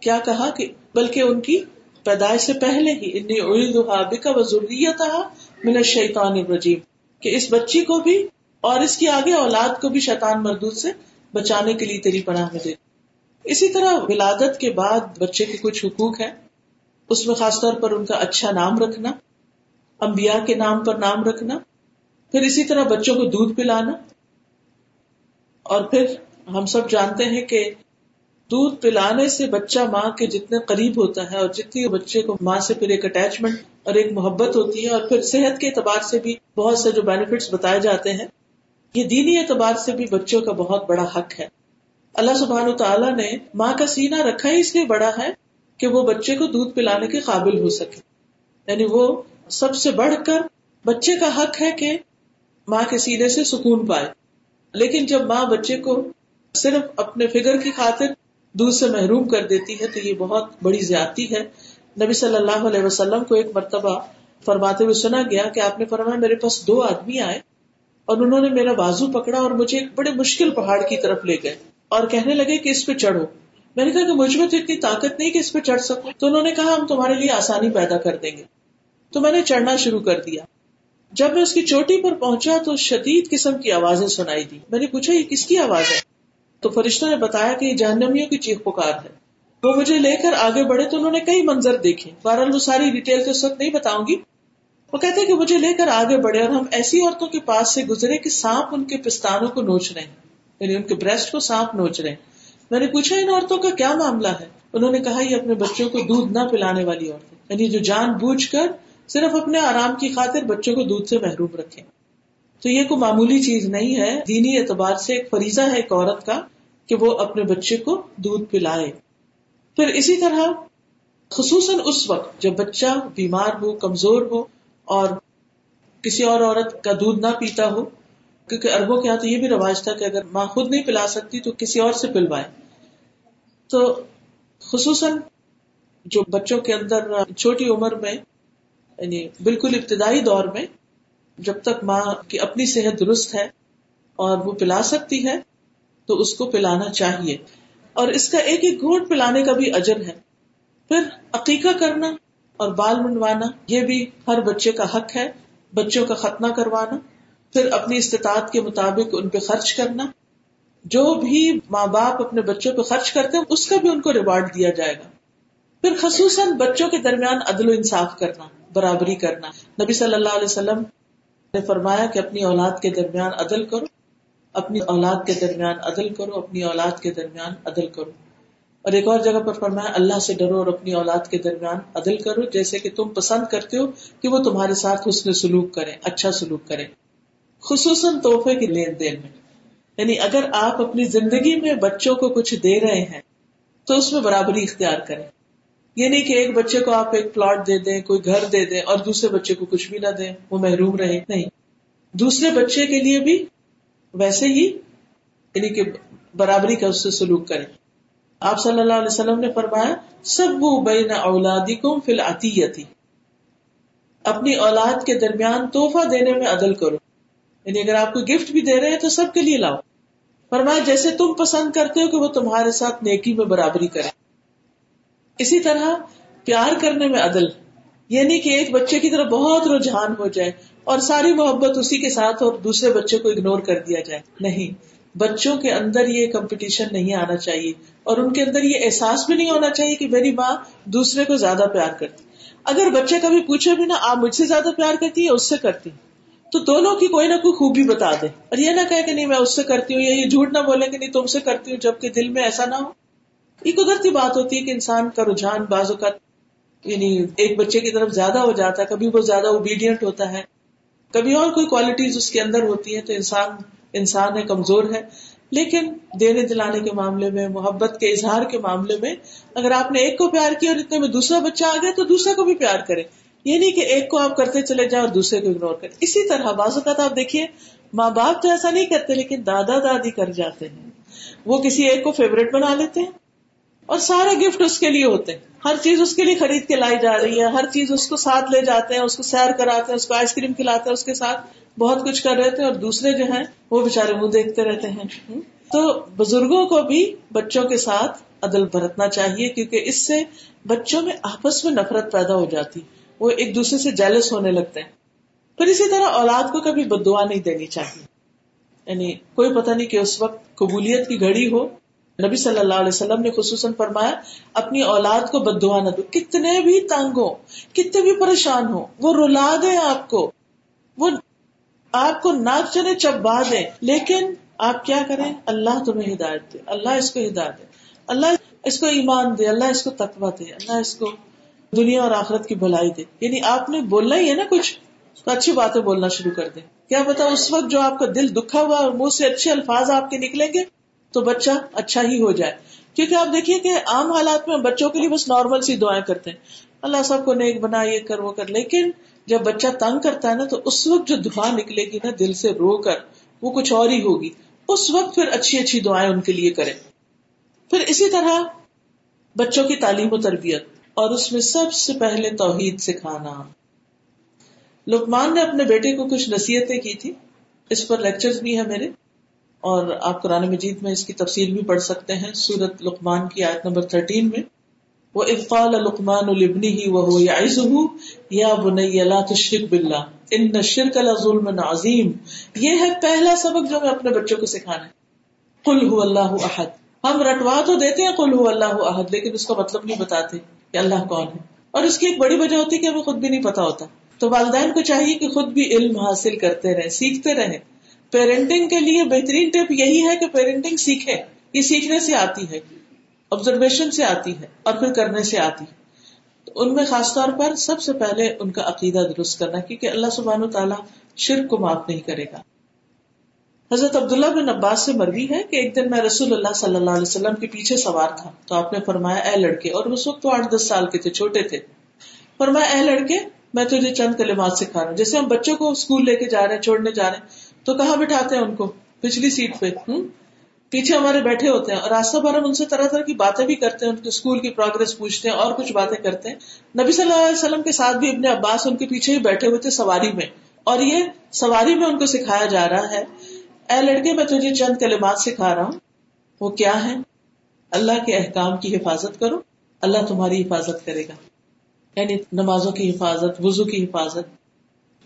کیا کہا کہ بلکہ ان کی پیدائش سے پہلے ہی انی و ضروریت من شیطان الرجیم، کہ اس بچی کو بھی اور اس کی آگے اولاد کو بھی شیطان مردود سے بچانے کے لیے تیری پناہ میں دے۔ اسی طرح ولادت کے بعد بچے کے کچھ حقوق ہیں، اس میں خاص طور پر ان کا اچھا نام رکھنا امبیا کے نام پر نام رکھنا، پھر اسی طرح بچوں کو دودھ پلانا، اور پھر ہم سب جانتے ہیں کہ دودھ پلانے سے بچہ ماں کے جتنے قریب ہوتا ہے اور جتنی بچے کو ماں سے پھر ایک اٹیچمنٹ اور ایک محبت ہوتی ہے اور پھر صحت کے اعتبار سے بھی بہت سے جو بینیفٹس بتائے جاتے ہیں، یہ دینی اعتبار سے بھی بچوں کا بہت بڑا حق ہے۔ اللہ سبحان تعالیٰ نے ماں کا سینہ رکھا ہی اس لیے بڑا ہے کہ وہ بچے کو دودھ پلانے کے قابل ہو سکے۔ یعنی وہ سب سے بڑھ کر بچے کا حق ہے کہ ماں کے سینے سے سکون پائے۔ لیکن جب ماں بچے کو صرف اپنے فگر کی خاطر دودھ سے محروم کر دیتی ہے تو یہ بہت بڑی زیادتی ہے۔ نبی صلی اللہ علیہ وسلم کو ایک مرتبہ فرماتے ہوئے سنا گیا کہ آپ نے فرمایا میرے پاس دو آدمی آئے اور انہوں نے میرا بازو پکڑا اور مجھے ایک بڑے مشکل پہاڑ کی طرف لے گئے اور کہنے لگے کہ اس پہ چڑھو۔ میں نے کہا کہ مجھ میں تو اتنی طاقت نہیں کہ اس پہ چڑھ سکوں۔ تو انہوں نے کہا ہم تمہارے لیے آسانی پیدا کر دیں گے۔ تو میں نے چڑھنا شروع کر دیا۔ جب میں اس کی چوٹی پر پہنچا تو شدید قسم کی آوازیں سنائی دی۔ میں نے پوچھا یہ کس کی آواز ہے؟ تو فرشتوں نے بتایا کہ یہ جہنمیوں کی چیخ پکار ہے۔ وہ مجھے لے کر آگے بڑھے تو انہوں نے کئی منظر دیکھے بہرحال وہ ساری ڈیٹیل تو سب نہیں بتاؤں گی۔ وہ کہتے کہ مجھے لے کر آگے بڑھے اور ہم ایسی عورتوں کے پاس سے گزرے کہ سانپ ان کے پستانوں کو نوچ رہے ہیں۔ یعنی ان کے بریسٹ کو سانپ نوچ رہے ہیں۔ میں نے پوچھا، ان عورتوں کا کیا معاملہ ہے؟ انہوں نے کہا، یہ اپنے بچوں کو دودھ نہ پلانے والی عورتیں۔ یعنی جو جان بوجھ کر صرف اپنے آرام کی خاطر بچوں کو دودھ سے محروم رکھے تو یہ کوئی معمولی چیز نہیں ہے۔ دینی اعتبار سے ایک فریضہ ہے ایک عورت کا۔ کہ وہ اپنے بچے کو دودھ پلائے۔ پھر اسی طرح خصوصاً اس وقت جب بچہ بیمار ہو، کمزور ہو اور کسی اور عورت کا دودھ نہ پیتا ہو، کیونکہ اربوں کے یہاں تو یہ بھی رواج تھا کہ اگر ماں خود نہیں پلا سکتی تو کسی اور سے پلوائے۔ تو خصوصاً جو بچوں کے اندر چھوٹی عمر میں یعنی بالکل ابتدائی دور میں، جب تک ماں کی اپنی صحت درست ہے اور وہ پلا سکتی ہے تو اس کو پلانا چاہیے۔ اور اس کا ایک ایک گھونٹ پلانے کا بھی اجر ہے۔ پھر عقیقہ کرنا اور بال منڈوانا، یہ بھی ہر بچے کا حق ہے۔ بچوں کا ختنہ کروانا۔ پھر اپنی استطاعت کے مطابق ان پہ خرچ کرنا۔ جو بھی ماں باپ اپنے بچوں پہ خرچ کرتے ہیں، اس کا بھی ان کو ریوارڈ دیا جائے گا۔ پھر خصوصاً بچوں کے درمیان عدل و انصاف کرنا، برابری کرنا۔ نبی صلی اللہ علیہ وسلم نے فرمایا کہ اپنی اولاد کے درمیان عدل کرو۔ اپنی اولاد کے درمیان عدل کرو، اپنی اولاد کے درمیان عدل کرو۔ اور ایک اور جگہ پر فرمایا، اللہ سے ڈرو اور اپنی اولاد کے درمیان عدل کرو، جیسے کہ تم پسند کرتے ہو کہ وہ تمہارے ساتھ حسن سلوک کریں اچھا سلوک کریں۔ خصوصاً تحفے کی لین دین میں۔ یعنی اگر آپ اپنی زندگی میں بچوں کو کچھ دے رہے ہیں، تو اس میں برابری اختیار کریں۔ یہ نہیں کہ ایک بچے کو آپ ایک پلاٹ دے دیں، کوئی گھر دے دیں اور دوسرے بچے کو کچھ بھی نہ دیں، وہ محروم رہے نہیں۔ دوسرے بچے کے لیے بھی ویسے ہی یعنی کہ برابری کا اس سے سلوک کریں۔ آپ صلی اللہ علیہ وسلم نے فرمایا سب وہ بین اولادی کو فی العطیتی اپنی اولاد کے درمیان تحفہ دینے میں عدل کرو۔ یعنی اگر آپ کو گفٹ بھی دے رہے ہیں تو سب کے لیے لاؤ۔ فرمایا، جیسے تم پسند کرتے ہو کہ وہ تمہارے ساتھ نیکی میں برابری کرے اسی طرح پیار کرنے میں عدل۔ یعنی کہ ایک بچے کی طرف بہت رجحان ہو جائے اور ساری محبت اسی کے ساتھ اور دوسرے بچے کو اگنور کر دیا جائے۔ نہیں، بچوں کے اندر یہ کمپٹیشن نہیں آنا چاہیے اور ان کے اندر یہ احساس بھی نہیں ہونا چاہیے کہ میری ماں دوسرے کو زیادہ پیار کرتی۔ اگر بچے کبھی پوچھے بھی نا، آپ مجھ سے زیادہ پیار کرتی ہے اس سے کرتی تو دونوں کی کوئی نہ کوئی خوبی بتا دے اور یہ نہ کہ نہیں، میں اس سے کرتی ہوں یا یہ جھوٹ نہ بولے کہ نہیں، تم سے کرتی ہوں جبکہ دل میں ایسا نہ ہو۔ یہ قدرتی بات ہوتی ہے کہ انسان کا رجحان بازو کا یعنی ایک بچے کی طرف زیادہ ہو جاتا ہے، کبھی وہ زیادہ اوبیڈینٹ ہوتا ہے۔ کبھی اور کوئی کوالٹیز اس کے اندر ہوتی ہیں تو انسان انسان ہے، کمزور ہے۔ لیکن دینے دلانے کے معاملے میں، محبت کے اظہار کے معاملے میں، اگر آپ نے ایک کو پیار کیا اور اتنے میں دوسرا بچہ آ گیا تو دوسرے کو بھی پیار کرے یہ نہیں کہ ایک کو آپ کرتے چلے جائیں اور دوسرے کو اگنور کریں۔ اسی طرح بعض اوقات آپ دیکھیے، ماں باپ تو ایسا نہیں کرتے، لیکن دادا دادی کر جاتے ہیں۔ وہ کسی ایک کو فیوریٹ بنا لیتے ہیں۔ اور سارے گفٹ اس کے لیے ہوتے ہیں۔ ہر چیز اس کے لیے خرید کے لائی جا رہی ہے۔ ہر چیز اس کو ساتھ لے جاتے ہیں، اس کو سیر کراتے ہیں، اس کو آئس کریم کھلاتے ہیں، اس کے ساتھ بہت کچھ کر رہے تھے۔ اور دوسرے جو ہیں، وہ بےچارے منہ دیکھتے رہتے ہیں۔ تو بزرگوں کو بھی بچوں کے ساتھ عدل برتنا چاہیے، کیونکہ اس سے بچوں میں آپس میں نفرت پیدا ہو جاتی۔ وہ ایک دوسرے سے جیلس ہونے لگتے ہیں۔ پھر اسی طرح اولاد کو کبھی بدعا نہیں دینی چاہیے۔ یعنی کوئی پتہ نہیں کہ اس وقت قبولیت کی گھڑی ہو۔ نبی صلی اللہ علیہ وسلم نے خصوصاً فرمایا، اپنی اولاد کو بد دعا نہ دو۔ کتنے بھی تنگ ہو کتنے بھی پریشان ہو وہ رلا دے آپ کو۔ وہ آپ کو ناچ چنے چبا دے لیکن آپ کیا کریں؟ اللہ تمہیں ہدایت دے، اللہ اس کو ہدایت دے۔ اللہ اس کو ایمان دے، اللہ اس کو تقوی دے، اللہ اس کو دنیا اور آخرت کی بھلائی دے۔ یعنی آپ نے بولنا ہی ہے نا کچھ، تو اچھی باتیں بولنا شروع کر دیں۔ کیا پتا اس وقت جو آپ کا دل دکھا ہوا اور منہ سے اچھے الفاظ آپ کے نکلیں گے تو بچہ اچھا ہی ہو جائے۔ کیونکہ آپ دیکھیے کہ عام حالات میں بچوں کے لیے بس نارمل سی دعائیں کرتے ہیں۔ اللہ سب کو نیک بنا، یہ کر، وہ کر۔ لیکن جب بچہ تنگ کرتا ہے نا، تو اس وقت جو دعا نکلے گی نا، دل سے رو کر، وہ کچھ اور ہی ہوگی۔ اس وقت پھر اچھی اچھی دعائیں ان کے لیے کریں۔ پھر اسی طرح بچوں کی تعلیم و تربیت، اور اس میں سب سے پہلے توحید سکھانا۔ لکمان نے اپنے بیٹے کو کچھ نصیحتیں کی تھی۔ اس پر لیکچر بھی ہے میرے۔ اور آپ قرآن مجید میں اس کی تفصیل بھی پڑھ سکتے ہیں، سورت لقمان کی آیت نمبر تھرٹین میں۔ وہ افقال لقمان البنی ہی وہ یا بنی تشرق بلّہ ان نشرک ظلم عظیم یہ ہے پہلا سبق جو ہمیں اپنے بچوں کو سکھانا ہے۔ کل ہو اللہ احد ہم رٹوا تو دیتے ہیں کل ہو اللہ احد لیکن اس کا مطلب نہیں بتاتے کہ اللہ کون ہے۔ اور اس کی ایک بڑی وجہ ہوتی ہے کہ ہمیں خود بھی نہیں پتا ہوتا۔ تو والدین کو چاہیے کہ خود بھی علم حاصل کرتے رہیں، سیکھتے رہیں۔ پیرنٹنگ کے لیے بہترین ٹپ یہی ہے کہ پیرنٹنگ سیکھے یہ سیکھنے سے آتی ہے آبزرویشن سے آتی ہے اور پھر کرنے سے آتی ہے۔ تو ان میں خاص طور پر سب سے پہلے ان کا عقیدہ درست کرنا، کیونکہ اللہ سبحانہ تعالیٰ شرک کو معاف نہیں کرے گا۔ حضرت عبداللہ بن عباس سے مروی ہے کہ ایک دن میں رسول اللہ صلی اللہ علیہ وسلم کے پیچھے سوار تھا۔ تو آپ نے فرمایا، اے لڑکے، اور اس وقت تو آٹھ دس سال کے تھے، چھوٹے تھے۔ فرمایا، اے لڑکے، میں تجھے چند کلمات سکھا رہا ہوں جیسے ہم بچوں کو اسکول لے کے جا رہے ہیں، چھوڑنے جا رہے ہیں تو کہاں بٹھاتے ہیں ان کو؟ پچھلی سیٹ پہ، ہوں؟ پیچھے ہمارے بیٹھے ہوتے ہیں اور راستہ بھر ہم ان سے طرح طرح کی باتیں بھی کرتے ہیں، ان کے اسکول کی پروگرس پوچھتے ہیں اور کچھ باتیں کرتے ہیں۔ نبی صلی اللہ علیہ وسلم کے ساتھ بھی ابن عباس ان کے پیچھے ہی بیٹھے ہوئے تھے سواری میں۔ اور یہ سواری میں ان کو سکھایا جا رہا ہے۔ اے لڑکے، میں تجھے چند کلمات سکھا رہا ہوں۔ وہ کیا ہے اللہ کے احکام کی حفاظت کرو۔ اللہ تمہاری حفاظت کرے گا۔ یعنی نمازوں کی حفاظت وزو کی حفاظت۔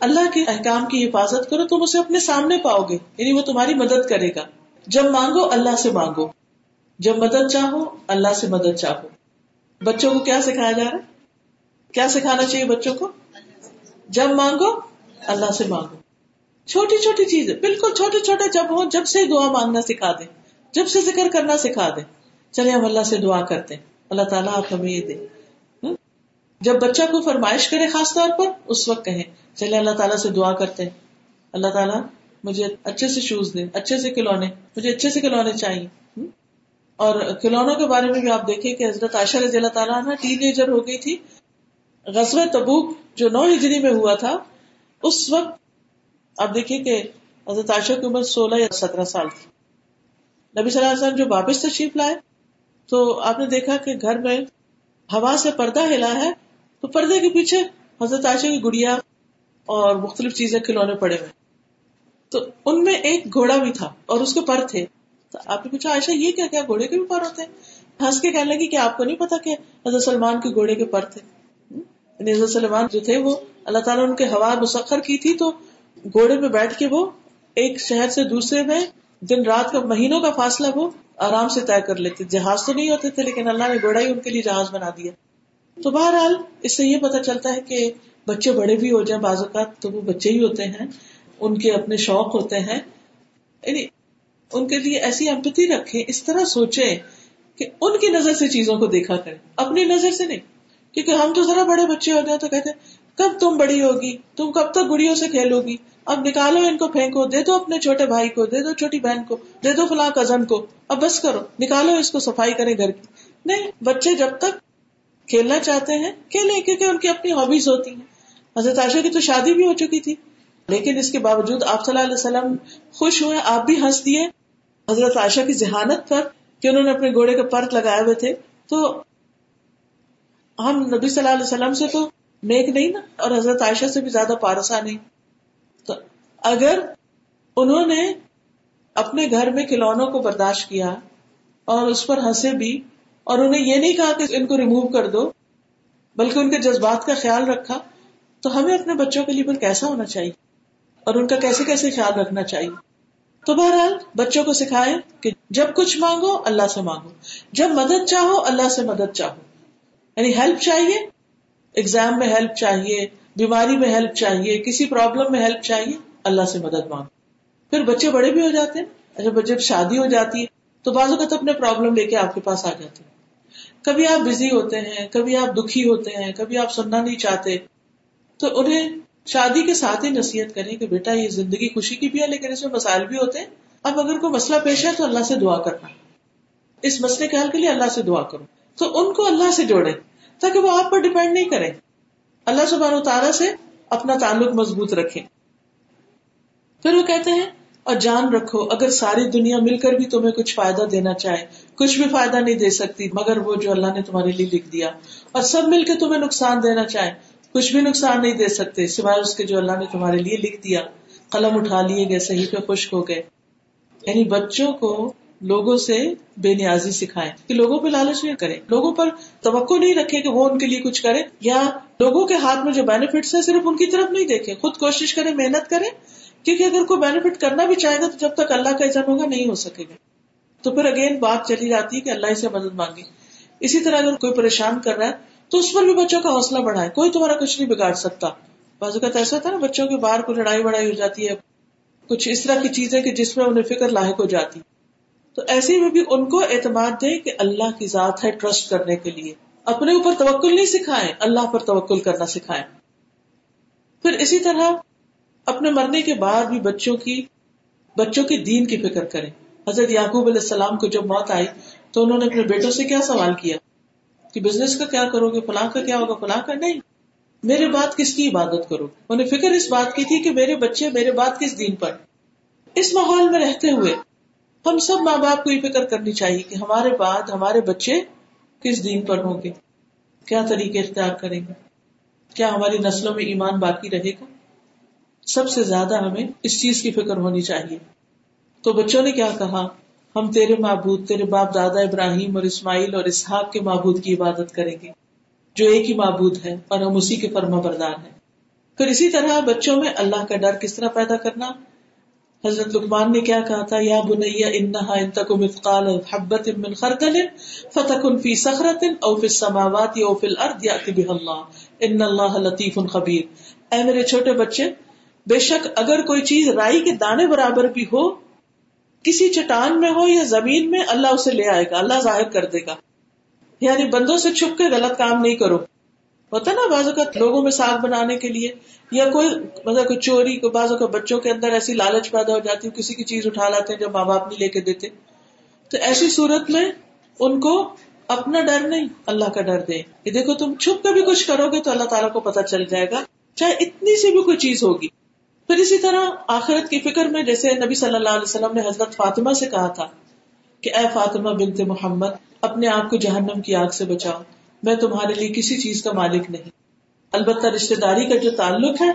اللہ کے احکام کی حفاظت کرو، تم اسے اپنے سامنے پاؤ گے۔ یعنی وہ تمہاری مدد کرے گا۔ جب مانگو، اللہ سے مانگو۔ جب مدد چاہو، اللہ سے مدد چاہو۔ بچوں کو کیا سکھایا جا رہا ہے؟ کیا سکھانا چاہیے بچوں کو؟ جب مانگو، اللہ سے مانگو۔ چھوٹی چھوٹی چیزیں، بالکل چھوٹے چھوٹے، جب ہو، جب سے دعا مانگنا سکھا دیں۔ جب سے ذکر کرنا سکھا دیں۔ چلے ہم اللہ سے دعا کرتے ہیں۔ اللہ تعالیٰ آپ ہمیں یہ دے۔ جب بچہ کو فرمائش کرے، خاص طور پر، اس وقت کہیں۔ چلے اللہ تعالیٰ سے دعا کرتے ہیں۔ اللہ تعالیٰ مجھے اچھے سے شوز دے، اچھے سے کھلونے، مجھے اچھے سے کھلونے چاہیے۔ اور کھلونوں کے بارے میں بھی آپ دیکھیں کہ حضرت عائشہ رضی اللہ تعالیٰ نا ٹین ایجر ہو گئی تھی۔ غزوہ تبوک جو نو ہجری میں ہوا تھا، اس وقت آپ دیکھیے کہ حضرت عائشہ کی عمر سولہ یا سترہ سال تھی۔ نبی صلی اللہ علیہ وسلم جو واپس تشریف لائے، تو آپ نے دیکھا کہ گھر میں ہوا سے پردہ ہلا ہے، تو پردے کے پیچھے حضرت عائشہ کی گڑیا اور مختلف چیزیں کھلونے پڑے ہوئے۔ تو ان میں ایک گھوڑا بھی تھا اور اس کے پر تھے۔ تو آپ نے پوچھا، عائشہ، یہ کیا کیا گھوڑے کے بھی پر ہوتے ہیں؟ ہنس کے کہنے لگی کہ آپ کو نہیں پتا کہ حضرت سلمان کے گھوڑے کے پر تھے۔ یعنی حضرت سلمان جو تھے وہ اللہ تعالیٰ ان کے ہوا مسخر کی تھی، تو گھوڑے پہ بیٹھ کے وہ ایک شہر سے دوسرے میں دن رات کا، مہینوں کا فاصلہ وہ آرام سے طے کر لیتے۔ جہاز تو نہیں ہوتے تھے، لیکن اللہ نے گھوڑا ہی ان کے لیے جہاز بنا دیا۔ تو بہرحال اس سے یہ پتا چلتا ہے کہ بچے بڑے بھی ہو جائیں، بعض اوقات تو وہ بچے ہی ہوتے ہیں، ان کے اپنے شوق ہوتے ہیں۔ یعنی ان کے لیے ایسی امپتی رکھے اس طرح سوچے کہ ان کی نظر سے چیزوں کو دیکھا کرے اپنی نظر سے نہیں، کیونکہ ہم تو ذرا بڑے بچے ہو جائیں تو کہتے کب تم بڑی ہوگی؟ تم کب تک گڑیوں سے کھیلو گی؟ اب نکالو ان کو پھینکو، دے دو اپنے چھوٹے بھائی کو، دے دو چھوٹی بہن کو، دے دو فلاں کزن کو۔ اب بس کرو، نکالو اس کو صفائی کرے گھر کی۔ نہیں، بچے جب تک کھیلنا چاہتے ہیں، کھیلیں، کیونکہ ان کی اپنی ہابیز ہوتی ہیں۔ حضرت عائشہ کی تو شادی بھی ہو چکی تھی۔ لیکن اس کے باوجود آپ صلی اللہ علیہ وسلم خوش ہوئے، آپ بھی ہنس دیے۔ حضرت عائشہ کی ذہانت پر کہ انہوں نے اپنے گھوڑے کے پرت لگائے ہوئے تھے۔ تو ہم نبی صلی اللہ علیہ وسلم سے تو نیک نہیں نا، اور حضرت عائشہ سے بھی زیادہ پارسا نہیں۔ تو اگر انہوں نے اپنے گھر میں کھلونوں کو برداشت کیا اور اس پر ہنسے بھی اور انہیں یہ نہیں کہا کہ ان کو ریموو کر دو، بلکہ ان کے جذبات کا خیال رکھا، تو ہمیں اپنے بچوں کے لیے پھر کیسا ہونا چاہیے؟ اور ان کا کیسے کیسے خیال رکھنا چاہیے؟ تو بہرحال بچوں کو سکھائے کہ جب کچھ مانگو، اللہ سے مانگو، جب مدد چاہو، اللہ سے مدد چاہو۔ یعنی ہیلپ چاہیے ایگزام میں ہیلپ چاہیے، بیماری میں ہیلپ چاہیے، کسی پرابلم میں ہیلپ چاہیے، اللہ سے مدد مانگو۔ پھر بچے بڑے بھی ہو جاتے ہیں جب جب شادی ہو جاتی ہے، تو بعض اوقات اپنے پرابلم لے کے آپ کے پاس آ جاتے ہیں۔ کبھی آپ بزی ہوتے ہیں، کبھی آپ دکھی ہوتے ہیں، کبھی آپ سننا نہیں چاہتے، تو انہیں شادی کے ساتھ ہی نصیحت کریں کہ بیٹا، یہ زندگی خوشی کی بھی ہے لیکن اس میں مسائل بھی ہوتے ہیں۔ اب اگر کوئی مسئلہ پیش ہے تو اللہ سے دعا کرنا۔ اس مسئلے کے حل کے لیے اللہ سے دعا کرو۔ تو ان کو اللہ سے جوڑے تاکہ وہ آپ پر ڈپینڈ نہیں کرے اللہ سبحانہ و تعالیٰ سے اپنا تعلق مضبوط رکھے پھر وہ کہتے ہیں، اور جان رکھو، اگر ساری دنیا مل کر بھی تمہیں کچھ فائدہ دینا چاہے کچھ بھی فائدہ نہیں دے سکتی، مگر وہ جو اللہ نے تمہارے لیے لکھ دیا۔ اور سب مل کے تمہیں نقصان دینا چاہے کچھ بھی نقصان نہیں دے سکتے، سوائے اس کے جو اللہ نے تمہارے لیے لکھ دیا۔ قلم اٹھا لیے گئے، صحیح پہ خشک ہو گئے۔ یعنی بچوں کو لوگوں سے بے نیازی سکھائے کہ لوگوں پہ لالچ نہیں کرے لوگوں پر توقع نہیں رکھے کہ وہ ان کے لیے کچھ کرے یا لوگوں کے ہاتھ میں جو بینیفٹس ہے صرف ان کی طرف نہیں دیکھے خود کوشش کرے محنت کرے کیونکہ اگر کوئی بینیفٹ کرنا بھی چاہے گا تو جب تک اللہ کا ایجن ہوگا، نہیں ہو سکے گا۔ تو پھر اگین بات چلی جاتی ہے کہ اللہ سے مدد مانگے۔ اسی طرح اگر کوئی پریشان کر رہا ہے، تو اس پر بھی بچوں کا حوصلہ بڑھائے کوئی تمہارا کچھ نہیں بگاڑ سکتا۔ بازو کا ایسا تھا نا، بچوں کے باہر کو لڑائی وڑائی ہو جاتی ہے، کچھ اس طرح کی چیزیں کہ جس میں انہیں فکر لاحق ہو جاتی۔ تو ایسے میں بھی ان کو اعتماد دے کہ اللہ کی ذات ہے ٹرسٹ کرنے کے لیے۔ اپنے اوپر توکل نہیں سکھائے اللہ پر توکل کرنا سکھائے پھر اسی طرح اپنے مرنے کے بعد بھی بچوں کی، بچوں کے دین کی فکر کرے حضرت یعقوب علیہ السلام کو جب موت آئی تو انہوں نے اپنے بیٹوں سے کیا سوال کیا کہ بزنس کا کیا کرو گے؟ فلاں کا کیا ہوگا؟ فلاں کا نہیں۔ میرے بات کس کی عبادت کرو؟ انہیں فکر اس بات کی تھی کہ میرے بچے میرے بات کس دین پر؟ اس ماحول میں رہتے ہوئے ہم سب ماں باپ کو یہ فکر کرنی چاہیے کہ ہمارے بعد ہمارے بچے کس دین پر ہوں گے؟ کیا طریقے اختیار کریں گے؟ کیا ہماری نسلوں میں ایمان باقی رہے گا؟ سب سے زیادہ ہمیں اس چیز کی فکر ہونی چاہیے۔ تو بچوں نے کیا کہا؟ ہم تیرے معبود، تیرے باپ دادا ابراہیم اور اسماعیل اور اسحاق کے معبود کی عبادت کریں گے، جو ایک ہی معبود ہے اور ہم اسی کے فرما بردار ہیں۔ پھر اسی طرح بچوں میں اللہ کا ڈر کس طرح پیدا کرنا؟ حضرت لکمان نے کیا کہا تھا؟ یا بنیا انہا ان تک مثقال حبت من خردل فتکن فی سخرت او فی السماوات او فی الارض یاتی بہ اللہ۔ ان اللہ لطیف خبیر۔ اے میرے چھوٹے بچے، بے شک اگر کوئی چیز رائی کے دانے برابر بھی ہو کسی چٹان میں ہو یا زمین میں، اللہ اسے لے آئے گا، اللہ ظاہر کر دے گا۔ یعنی بندوں سے چھپ کے غلط کام نہیں کرو۔ ہوتا نا بازو کا لوگوں میں ساگ بنانے کے لیے، یا کوئی مطلب کوئی چوری کو بازو کا بچوں کے اندر ایسی لالچ پیدا ہو جاتی کسی کی چیز اٹھا لاتے ہیں جو ماں باپ نہیں لے کے دیتے۔ تو ایسی صورت میں ان کو اپنا ڈر نہیں، اللہ کا ڈر دے۔ کہ دیکھو تم، چھپ کے بھی کچھ کرو گے تو اللہ تعالیٰ کو پتا چل جائے گا، چاہے اتنی سی بھی کوئی چیز ہوگی۔ پھر اسی طرح آخرت کی فکر میں، جیسے نبی صلی اللہ علیہ وسلم نے حضرت فاطمہ سے کہا تھا کہ، اے فاطمہ بنت محمد، اپنے آپ کو جہنم کی آگ سے بچاؤ۔ میں تمہارے لیے کسی چیز کا مالک نہیں۔ البتہ رشتے داری کا جو تعلق ہے،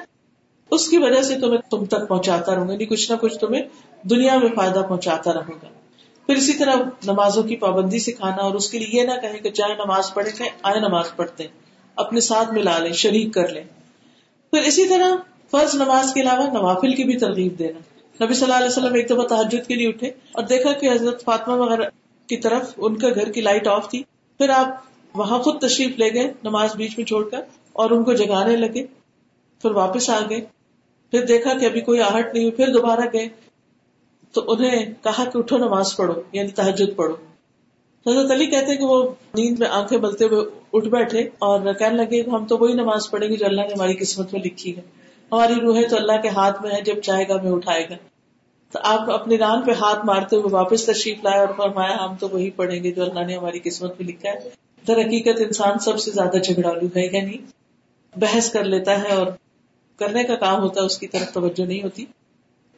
اس کی وجہ سے تمہیں تم تک پہنچاتا رہوں گا۔ یعنی کچھ نہ کچھ تمہیں دنیا میں فائدہ پہنچاتا رہوں گا۔ پھر اسی طرح نمازوں کی پابندی سکھانا اور اس کے لیے یہ نہ کہیں کہ چاہے نماز پڑھے کہ آئے نماز پڑھتے اپنے ساتھ ملا لیں، شریک کر لیں۔ پھر اسی طرح فرض نماز کے علاوہ نوافل کی بھی ترغیب دینا۔ نبی صلی اللہ علیہ وسلم ایک دفعہ تحجد کے لیے اٹھے اور دیکھا کہ حضرت فاطمہ وغیرہ کی طرف ان کا گھر کی لائٹ آف تھی۔ پھر آپ وہاں خود تشریف لے گئے نماز بیچ میں چھوڑ کر اور ان کو جگانے لگے۔ پھر واپس آ گئے۔ پھر دیکھا کہ ابھی کوئی آہٹ نہیں ہوئی۔ پھر دوبارہ گئے۔ تو انہیں کہا کہ اٹھو نماز پڑھو یعنی تحجد پڑھو۔ حضرت علی کہتے کہ وہ نیند میں آنکھیں بلتے ہوئے اٹھ بیٹھے اور کہنے لگے ہم تو وہی نماز پڑھیں گے جو اللہ نے ہماری قسمت میں لکھی ہے۔ ہماری روحیں تو اللہ کے ہاتھ میں ہے جب چاہے گا ہمیں اٹھائے گا۔ تو آپ اپنی ران پہ ہاتھ مارتے ہوئے واپس تشریف لائے اور فرمایا، ہم تو وہی پڑھیں گے جو اللہ نے ہماری قسمت میں لکھا ہے۔ در حقیقت انسان سب سے زیادہ جھگڑالو ہے یا نہیں بحث کر لیتا ہے اور کرنے کا کام ہوتا ہے، اس کی طرف توجہ نہیں ہوتی۔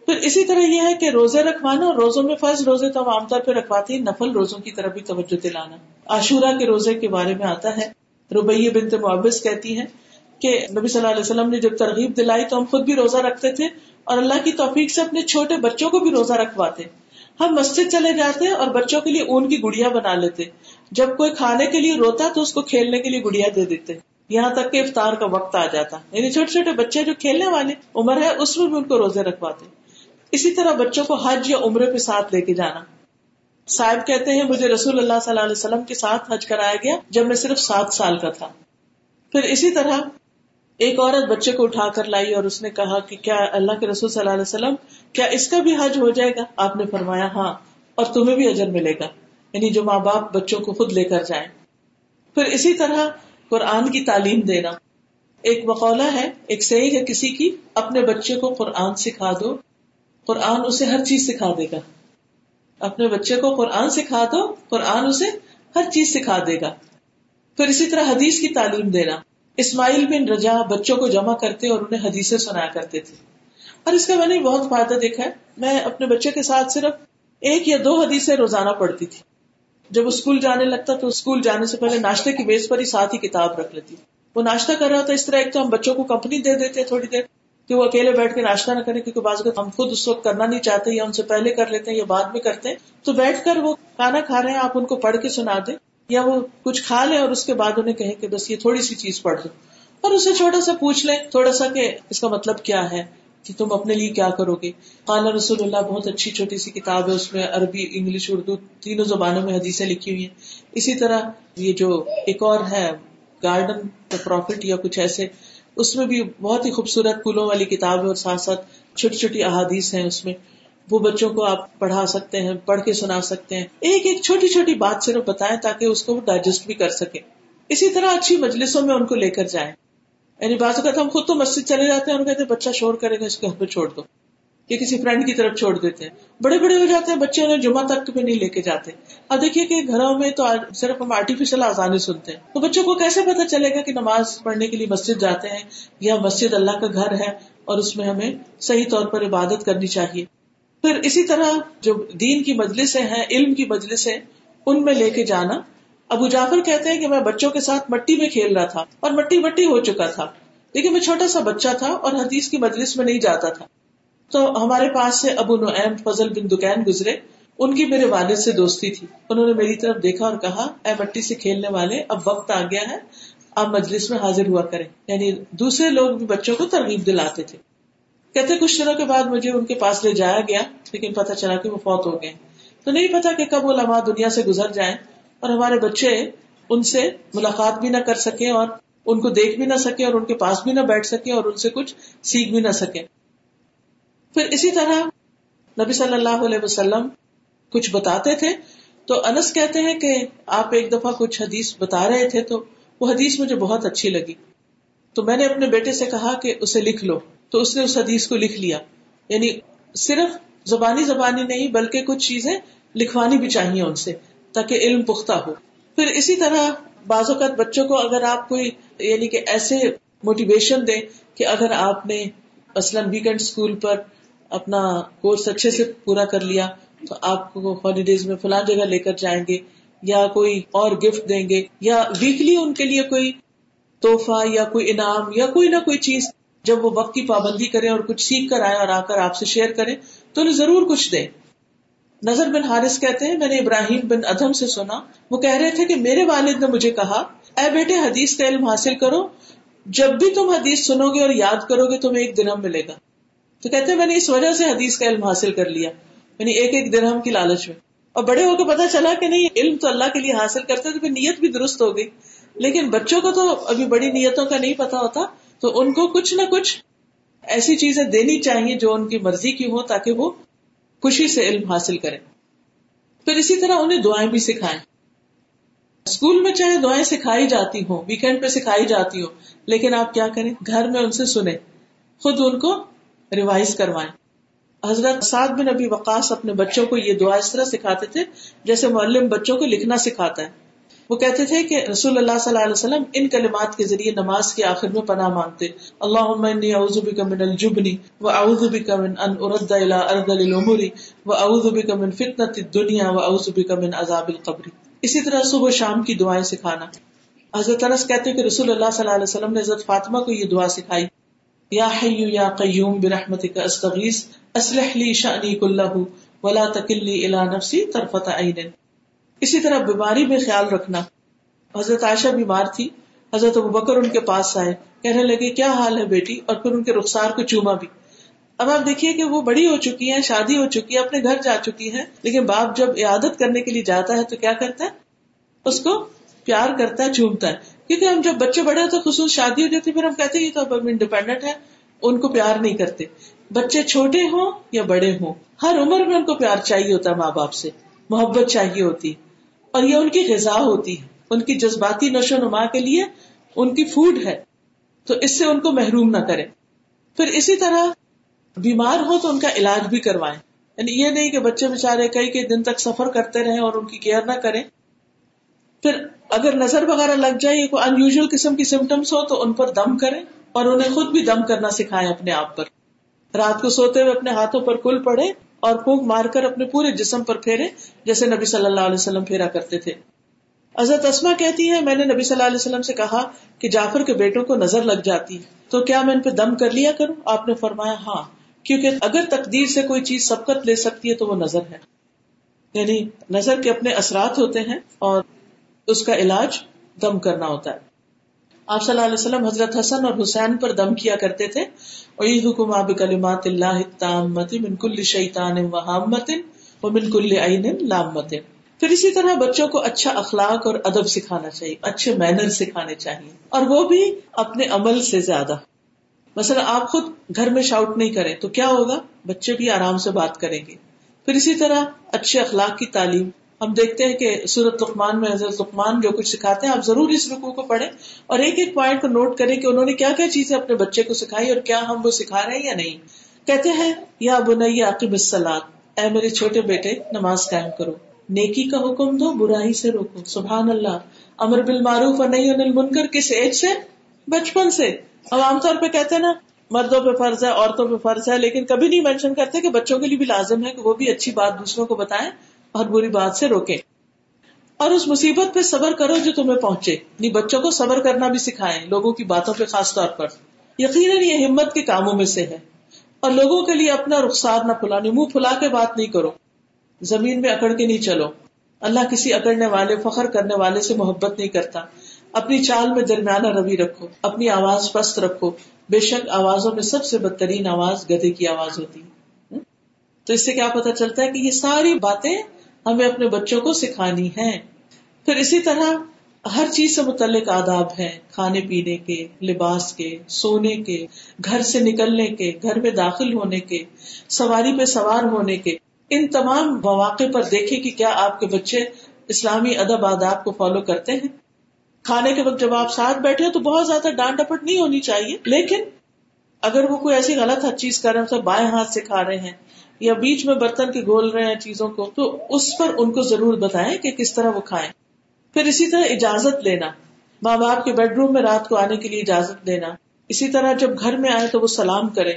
پھر اسی طرح یہ ہے کہ روزے رکھوانا اور روزوں میں فرض روزے تو عام طور پہ رکھواتے ہیں، نفل روزوں کی طرف بھی توجہ دلانا۔ عاشورہ کے روزے کے بارے میں آتا ہے ربیہ بنت معبس کہتی ہے کہ نبی صلی اللہ علیہ وسلم نے جب ترغیب دلائی تو ہم خود بھی روزہ رکھتے تھے اور اللہ کی توفیق سے اپنے چھوٹے بچوں کو بھی روزہ رکھواتے۔ ہم مسجد چلے جاتے اور بچوں کے لیے اون کی گڑیا بنا لیتے۔ جب کوئی کھانے کے لیے روتا تو اس کو کھیلنے کے لیے گڑیا دے دیتے۔ یہاں تک کہ افطار کا وقت آ جاتا۔ یعنی چھوٹے چھوٹے بچے جو کھیلنے والے، عمر ہے، اس میں بھی ان کو روزے رکھواتے۔ اسی طرح بچوں کو حج یا عمرے پہ ساتھ لے کے جانا۔ صاحب کہتے ہیں، مجھے رسول اللہ صلی اللہ علیہ وسلم کے ساتھ حج کرایا گیا جب میں صرف سات سال کا تھا۔ پھر اسی طرح ایک عورت بچے کو اٹھا کر لائی اور اس نے کہا کہ کیا اللہ کے رسول صلی اللہ علیہ وسلم، کیا اس کا بھی حج ہو جائے گا؟ آپ نے فرمایا ہاں اور تمہیں بھی اجر ملے گا۔ یعنی جو ماں باپ بچوں کو خود لے کر جائیں۔ پھر اسی طرح قرآن کی تعلیم دینا۔ ایک مقولہ ہے، ایک صحیح ہے کسی کی، اپنے بچے کو قرآن سکھا دو۔ قرآن اسے ہر چیز سکھا دے گا۔ اپنے بچے کو قرآن سکھا دو، قرآن اسے ہر چیز سکھا دے گا۔ پھر اسی طرح حدیث کی تعلیم دینا۔ اسماعیل بن رجا بچوں کو جمع کرتے اور انہیں حدیثیں سنایا کرتے تھے۔ اور اس کا میں نے بہت فائدہ دیکھا ہے۔ میں اپنے بچے کے ساتھ صرف ایک یا دو حدیثیں روزانہ پڑھتی تھی۔ جب اسکول جانے لگتا تو اسکول جانے سے پہلے ناشتے کی بیس پر ہی ساتھ ہی کتاب رکھ لیتی۔ وہ ناشتہ کر رہا ہوتا اس طرح ایک تو ہم بچوں کو کمپنی دے دیتے تھوڑی دیر کہ وہ اکیلے بیٹھ کے ناشتہ نہ کرے کیونکہ بعض ہم خود اس وقت کرنا نہیں چاہتے یا ان سے پہلے کر لیتے ہیں یا بعد میں کرتے ہیں۔ تو بیٹھ کر وہ کھانا کھا رہے ہیں، آپ ان کو پڑھ کے سنا دیں۔ یا وہ کچھ کھا لیں اور اس کے بعد انہیں کہیں کہ بس یہ تھوڑی سی چیز پڑھ دو۔ اور اسے چھوٹا سا پوچھ لیں، تھوڑا سا کہ اس کا مطلب کیا ہے کہ تم اپنے لیے کیا کرو گے؟ قال رسول اللہ، بہت اچھی چھوٹی سی کتاب ہے، اس میں عربی، انگلش، اردو تینوں زبانوں میں حدیثیں لکھی ہوئی ہیں۔ اسی طرح یہ جو ایک اور ہے، گارڈن پروفٹ یا کچھ ایسے، اس میں بھی بہت ہی خوبصورت پھولوں والی کتاب ہے اور ساتھ ساتھ چھوٹی چھوٹی احادیث ہیں اس میں۔ وہ بچوں کو آپ پڑھا سکتے ہیں، پڑھ کے سنا سکتے ہیں۔ ایک ایک چھوٹی چھوٹی بات صرف بتائیں تاکہ اس کو ڈائجسٹ بھی کر سکے۔ اسی طرح اچھی مجلسوں میں ان کو لے کر جائیں۔ یعنی بعض اوقات ہم خود تو مسجد چلے جاتے ہیں اور کہتے ہیں، بچہ شور کرے گا، اس کے پہ چھوڑ دو۔ یا کسی فرینڈ کی طرف چھوڑ دیتے ہیں۔ بڑے بڑے ہو جاتے ہیں، بچے انہیں جمعہ تک بھی نہیں لے کے جاتے۔ اب دیکھیے کہ گھروں میں تو صرف ہم آرٹیفیشل آزانی سنتے ہیں۔ تو بچوں کو کیسے پتا چلے گا کہ نماز پڑھنے کے لیے مسجد جاتے ہیں یا مسجد اللہ کا گھر ہے اور اس میں ہمیں صحیح طور پر عبادت کرنی چاہیے؟ پھر اسی طرح جو دین کی مجلسیں ہیں، علم کی مجلسیں ان میں لے کے جانا۔ ابو جعفر کہتے ہیں کہ میں بچوں کے ساتھ مٹی میں کھیل رہا تھا اور مٹی مٹی ہو چکا تھا۔ لیکن میں چھوٹا سا بچہ تھا اور حدیث کی مجلس میں نہیں جاتا تھا۔ تو ہمارے پاس سے ابو نعیم فضل بن دکین گزرے۔ ان کی میرے والد سے دوستی تھی۔ انہوں نے میری طرف دیکھا اور کہا، اے مٹی سے کھیلنے والے، اب وقت آ گیا ہے، آپ مجلس میں حاضر ہوا کریں۔ یعنی دوسرے لوگ بھی بچوں کو ترغیب دلاتے تھے۔ کہتے کچھ دنوں کے بعد مجھے ان کے پاس لے جایا گیا، لیکن پتا چلا کہ وہ فوت ہو گئے۔ تو نہیں پتا کہ کب وہ لمحہ دنیا سے گزر جائیں اور ہمارے بچے ان سے ملاقات بھی نہ کر سکے اور ان کو دیکھ بھی نہ سکے اور ان کے پاس بھی نہ بیٹھ سکے اور ان سے کچھ سیکھ بھی نہ سکے پھر اسی طرح نبی صلی اللہ علیہ وسلم کچھ بتاتے تھے۔ تو انس کہتے ہیں کہ آپ ایک دفعہ کچھ حدیث بتا رہے تھے، تو وہ حدیث مجھے بہت اچھی لگی۔ تو میں نے اپنے بیٹے سے کہا کہ اسے لکھ لو۔ تو اس نے اس حدیث کو لکھ لیا۔ یعنی صرف زبانی زبانی نہیں بلکہ کچھ چیزیں لکھوانی بھی چاہیے ان سے تاکہ علم پختہ ہو۔ پھر اسی طرح بعض اوقات بچوں کو اگر آپ کوئی یعنی کہ ایسے موٹیویشن دیں کہ اگر آپ نے مثلاً ویکینڈ اسکول پر اپنا کورس اچھے سے پورا کر لیا تو آپ کو ہالیڈیز میں فلاں جگہ لے کر جائیں گے یا کوئی اور گفٹ دیں گے یا ویکلی ان کے لیے کوئی توحفہ یا کوئی انعام یا کوئی نہ کوئی چیز جب وہ وقت کی پابندی کرے اور کچھ سیکھ کر آئے اور آ کر آپ سے شیئر کرے، تو انہیں ضرور کچھ دے۔ نظر بن حارث کہتے ہیں، میں نے ابراہیم بن ادم سے سنا، وہ کہہ رہے تھے کہ میرے والد نے مجھے کہا، اے بیٹے، حدیث کا علم حاصل کرو، جب بھی تم حدیث سنو گے اور یاد کرو گے، تمہیں ایک درہم ملے گا۔ تو کہتے ہیں، میں نے اس وجہ سے حدیث کا علم حاصل کر لیا یعنی ایک ایک درہم کی لالچ میں۔ اور بڑے ہو کے پتا چلا کہ نہیں، علم تو اللہ کے لیے حاصل کرتے تو پھر نیت بھی درست ہو گئی۔ لیکن بچوں کو تو ابھی بڑی نیتوں کا نہیں پتا ہوتا تو ان کو کچھ نہ کچھ ایسی چیزیں دینی چاہیے جو ان کی مرضی کی ہو تاکہ وہ خوشی سے علم حاصل کریں۔ پھر اسی طرح انہیں دعائیں بھی سکھائیں۔ اسکول میں چاہے دعائیں سکھائی جاتی ہوں ویکینڈ پہ سکھائی جاتی ہوں، لیکن آپ کیا کریں؟ گھر میں ان سے سنیں۔ خود ان کو ریوائز کروائیں۔ حضرت سعد بن ابھی وقاص اپنے بچوں کو یہ دعا اس طرح سکھاتے تھے جیسے معلم بچوں کو لکھنا سکھاتا ہے۔ وہ کہتے تھے کہ رسول اللہ صلی اللہ علیہ وسلم ان کلمات کے ذریعے نماز کے آخر میں پناہ مانگتے۔ اللہ اعوذ بک من الجبنی و اعوذ بک من ان ارد الى ارض الامور و اعوذ بک من فتنة الدنیا و اعوذ بک من عذاب القبر۔ اسی طرح صبح شام کی دعائیں سکھانا۔ حضرت انس کہتے ہیں کہ رسول اللہ صلی اللہ علیہ وسلم نے حضرت فاطمہ کو یہ دعا سکھائی۔ یا حی یا قیوم برحمتک استغیث، اصلح لی شأنی کلہ ولا تکلنی الى نفسی طرفت عین اسی طرح بیماری میں خیال رکھنا۔ حضرت عائشہ بیمار تھی۔ حضرت ابو بکر ان کے پاس آئے۔ کہنے لگے، کیا حال ہے بیٹی؟ اور پھر ان کے رخسار کو چوما بھی۔ اب آپ دیکھیے کہ وہ بڑی ہو چکی ہے شادی ہو چکی ہے، اپنے گھر جا چکی ہے لیکن باپ جب عیادت کرنے کے لیے جاتا ہے تو کیا کرتا ہے؟ اس کو پیار کرتا ہے، چومتا ہے۔ کیونکہ ہم جب بچے بڑے ہوتے خصوص شادی ہو جاتی پھر ہم کہتے ہیں تو اب ہم انڈیپینڈنٹ ہے ان کو پیار نہیں کرتے۔ بچے چھوٹے ہوں یا بڑے ہوں، ہر عمر میں ان کو پیار چاہیے ہوتا ہے ماں باپ سے، محبت چاہیے ہوتی۔ اور یہ ان کی غذا ہوتی ہے، ان کی جذباتی نشو نما کے لیے ان کی فوڈ ہے۔ تو اس سے ان کو محروم نہ کرے پھر اسی طرح بیمار ہو تو ان کا علاج بھی کروائیں۔ یعنی یہ نہیں کہ بچے بےچارے کئی کئی دن تک سفر کرتے رہے اور ان کی کیئر نہ کریں۔ پھر اگر نظر وغیرہ لگ جائے کوئی ان یوژل قسم کی سمٹمس ہو تو ان پر دم کریں اور انہیں خود بھی دم کرنا سکھائیں اپنے آپ پر۔ رات کو سوتے ہوئے اپنے ہاتھوں پر کل پڑے اور پھونک مار کر اپنے پورے جسم پر پھیرے، جیسے نبی صلی اللہ علیہ وسلم پھیرا کرتے تھے۔ حضرت اسما کہتی ہے میں نے نبی صلی اللہ علیہ وسلم سے کہا کہ جعفر کے بیٹوں کو نظر لگ جاتی، تو کیا میں ان پہ دم کر لیا کروں؟ آپ نے فرمایا ہاں کیونکہ اگر تقدیر سے کوئی چیز سبقت لے سکتی ہے تو وہ نظر ہے۔ یعنی نظر کے اپنے اثرات ہوتے ہیں اور اس کا علاج دم کرنا ہوتا ہے۔ آپ صلی اللہ علیہ وسلم حضرت حسن اور حسین پر دم کیا کرتے تھے۔ عید حکم آب کلمات اللہ تامت من کل شیطان وحامت و من کل عین لامت پھر اسی طرح بچوں کو اچھا اخلاق اور ادب سکھانا چاہیے، اچھے مینر سکھانے چاہیے، اور وہ بھی اپنے عمل سے زیادہ۔ مثلا آپ خود گھر میں شاؤٹ نہیں کریں تو کیا ہوگا؟ بچے بھی آرام سے بات کریں گے۔ پھر اسی طرح اچھے اخلاق کی تعلیم ہم دیکھتے ہیں کہ سورت لقمان میں حضرت لقمان جو کچھ سکھاتے ہیں، آپ ضرور اس رکو کو پڑھیں۔ اور ایک ایک پوائنٹ کو نوٹ کریں کہ انہوں نے کیا کیا چیزیں اپنے بچے کو سکھائی اور کیا ہم وہ سکھا رہے ہیں یا نہیں۔ کہتے ہیں، یا بنائی عاقب السلاد اے میرے چھوٹے بیٹے، نماز قائم کرو۔ نیکی کا حکم دو، برائی سے روکو۔ سبحان اللہ۔ امر بال معروف اور نہیں انل منکر کس ایج سے؟ بچپن سے۔ ہم عام طور پہ کہتے ہیں نا، مردوں پہ فرض ہے، عورتوں پہ فرض ہے، لیکن کبھی نہیں مینشن کرتے کہ بچوں کے لیے بھی لازم ہے کہ وہ بھی اچھی بات دوسروں کو بتائیں۔ اور بری بات سے روکے۔ اور اس مصیبت پہ صبر کرو جو تمہیں پہنچے۔ نہیں بچوں کو صبر کرنا بھی سکھائے لوگوں کی باتوں پہ خاص طور پر۔ یقیناً یہ ہمت کے کاموں میں سے ہے۔ اور لوگوں کے لیے اپنا رخسار نہ پھلا یعنی منہ پھلا کے بات نہیں کرو۔ زمین میں اکڑ کے نہیں چلو۔ اللہ کسی اکڑنے والے، فخر کرنے والے سے محبت نہیں کرتا۔ اپنی چال میں درمیانہ روی رکھو، اپنی آواز پست رکھو۔ بے شک آوازوں میں سب سے بدترین آواز گدے کی آواز ہوتی۔ تو اس سے کیا پتا چلتا ہے کہ یہ ساری باتیں ہمیں اپنے بچوں کو سکھانی ہے۔ پھر اسی طرح ہر چیز سے متعلق آداب ہیں، کھانے پینے کے، لباس کے، سونے کے، گھر سے نکلنے کے، گھر میں داخل ہونے کے، سواری پہ سوار ہونے کے۔ ان تمام مواقع پر دیکھیں کہ کیا آپ کے بچے اسلامی ادب، آداب کو فالو کرتے ہیں۔ کھانے کے وقت جب آپ ساتھ بیٹھے تو بہت زیادہ ڈانٹ ڈپٹ نہیں ہونی چاہیے، لیکن اگر وہ کوئی ایسی غلط ہر چیز کر رہے ہیں بائیں ہاتھ سے کھا رہے ہیں یا بیچ میں برتن کے گول رہے ہیں چیزوں کو، تو اس پر ان کو ضرور بتائیں کہ کس طرح وہ کھائیں۔ پھر اسی طرح اجازت لینا۔ ماں باپ کے بیڈ روم میں رات کو آنے کے لیے اجازت دینا اسی طرح جب گھر میں آئے تو وہ سلام کرے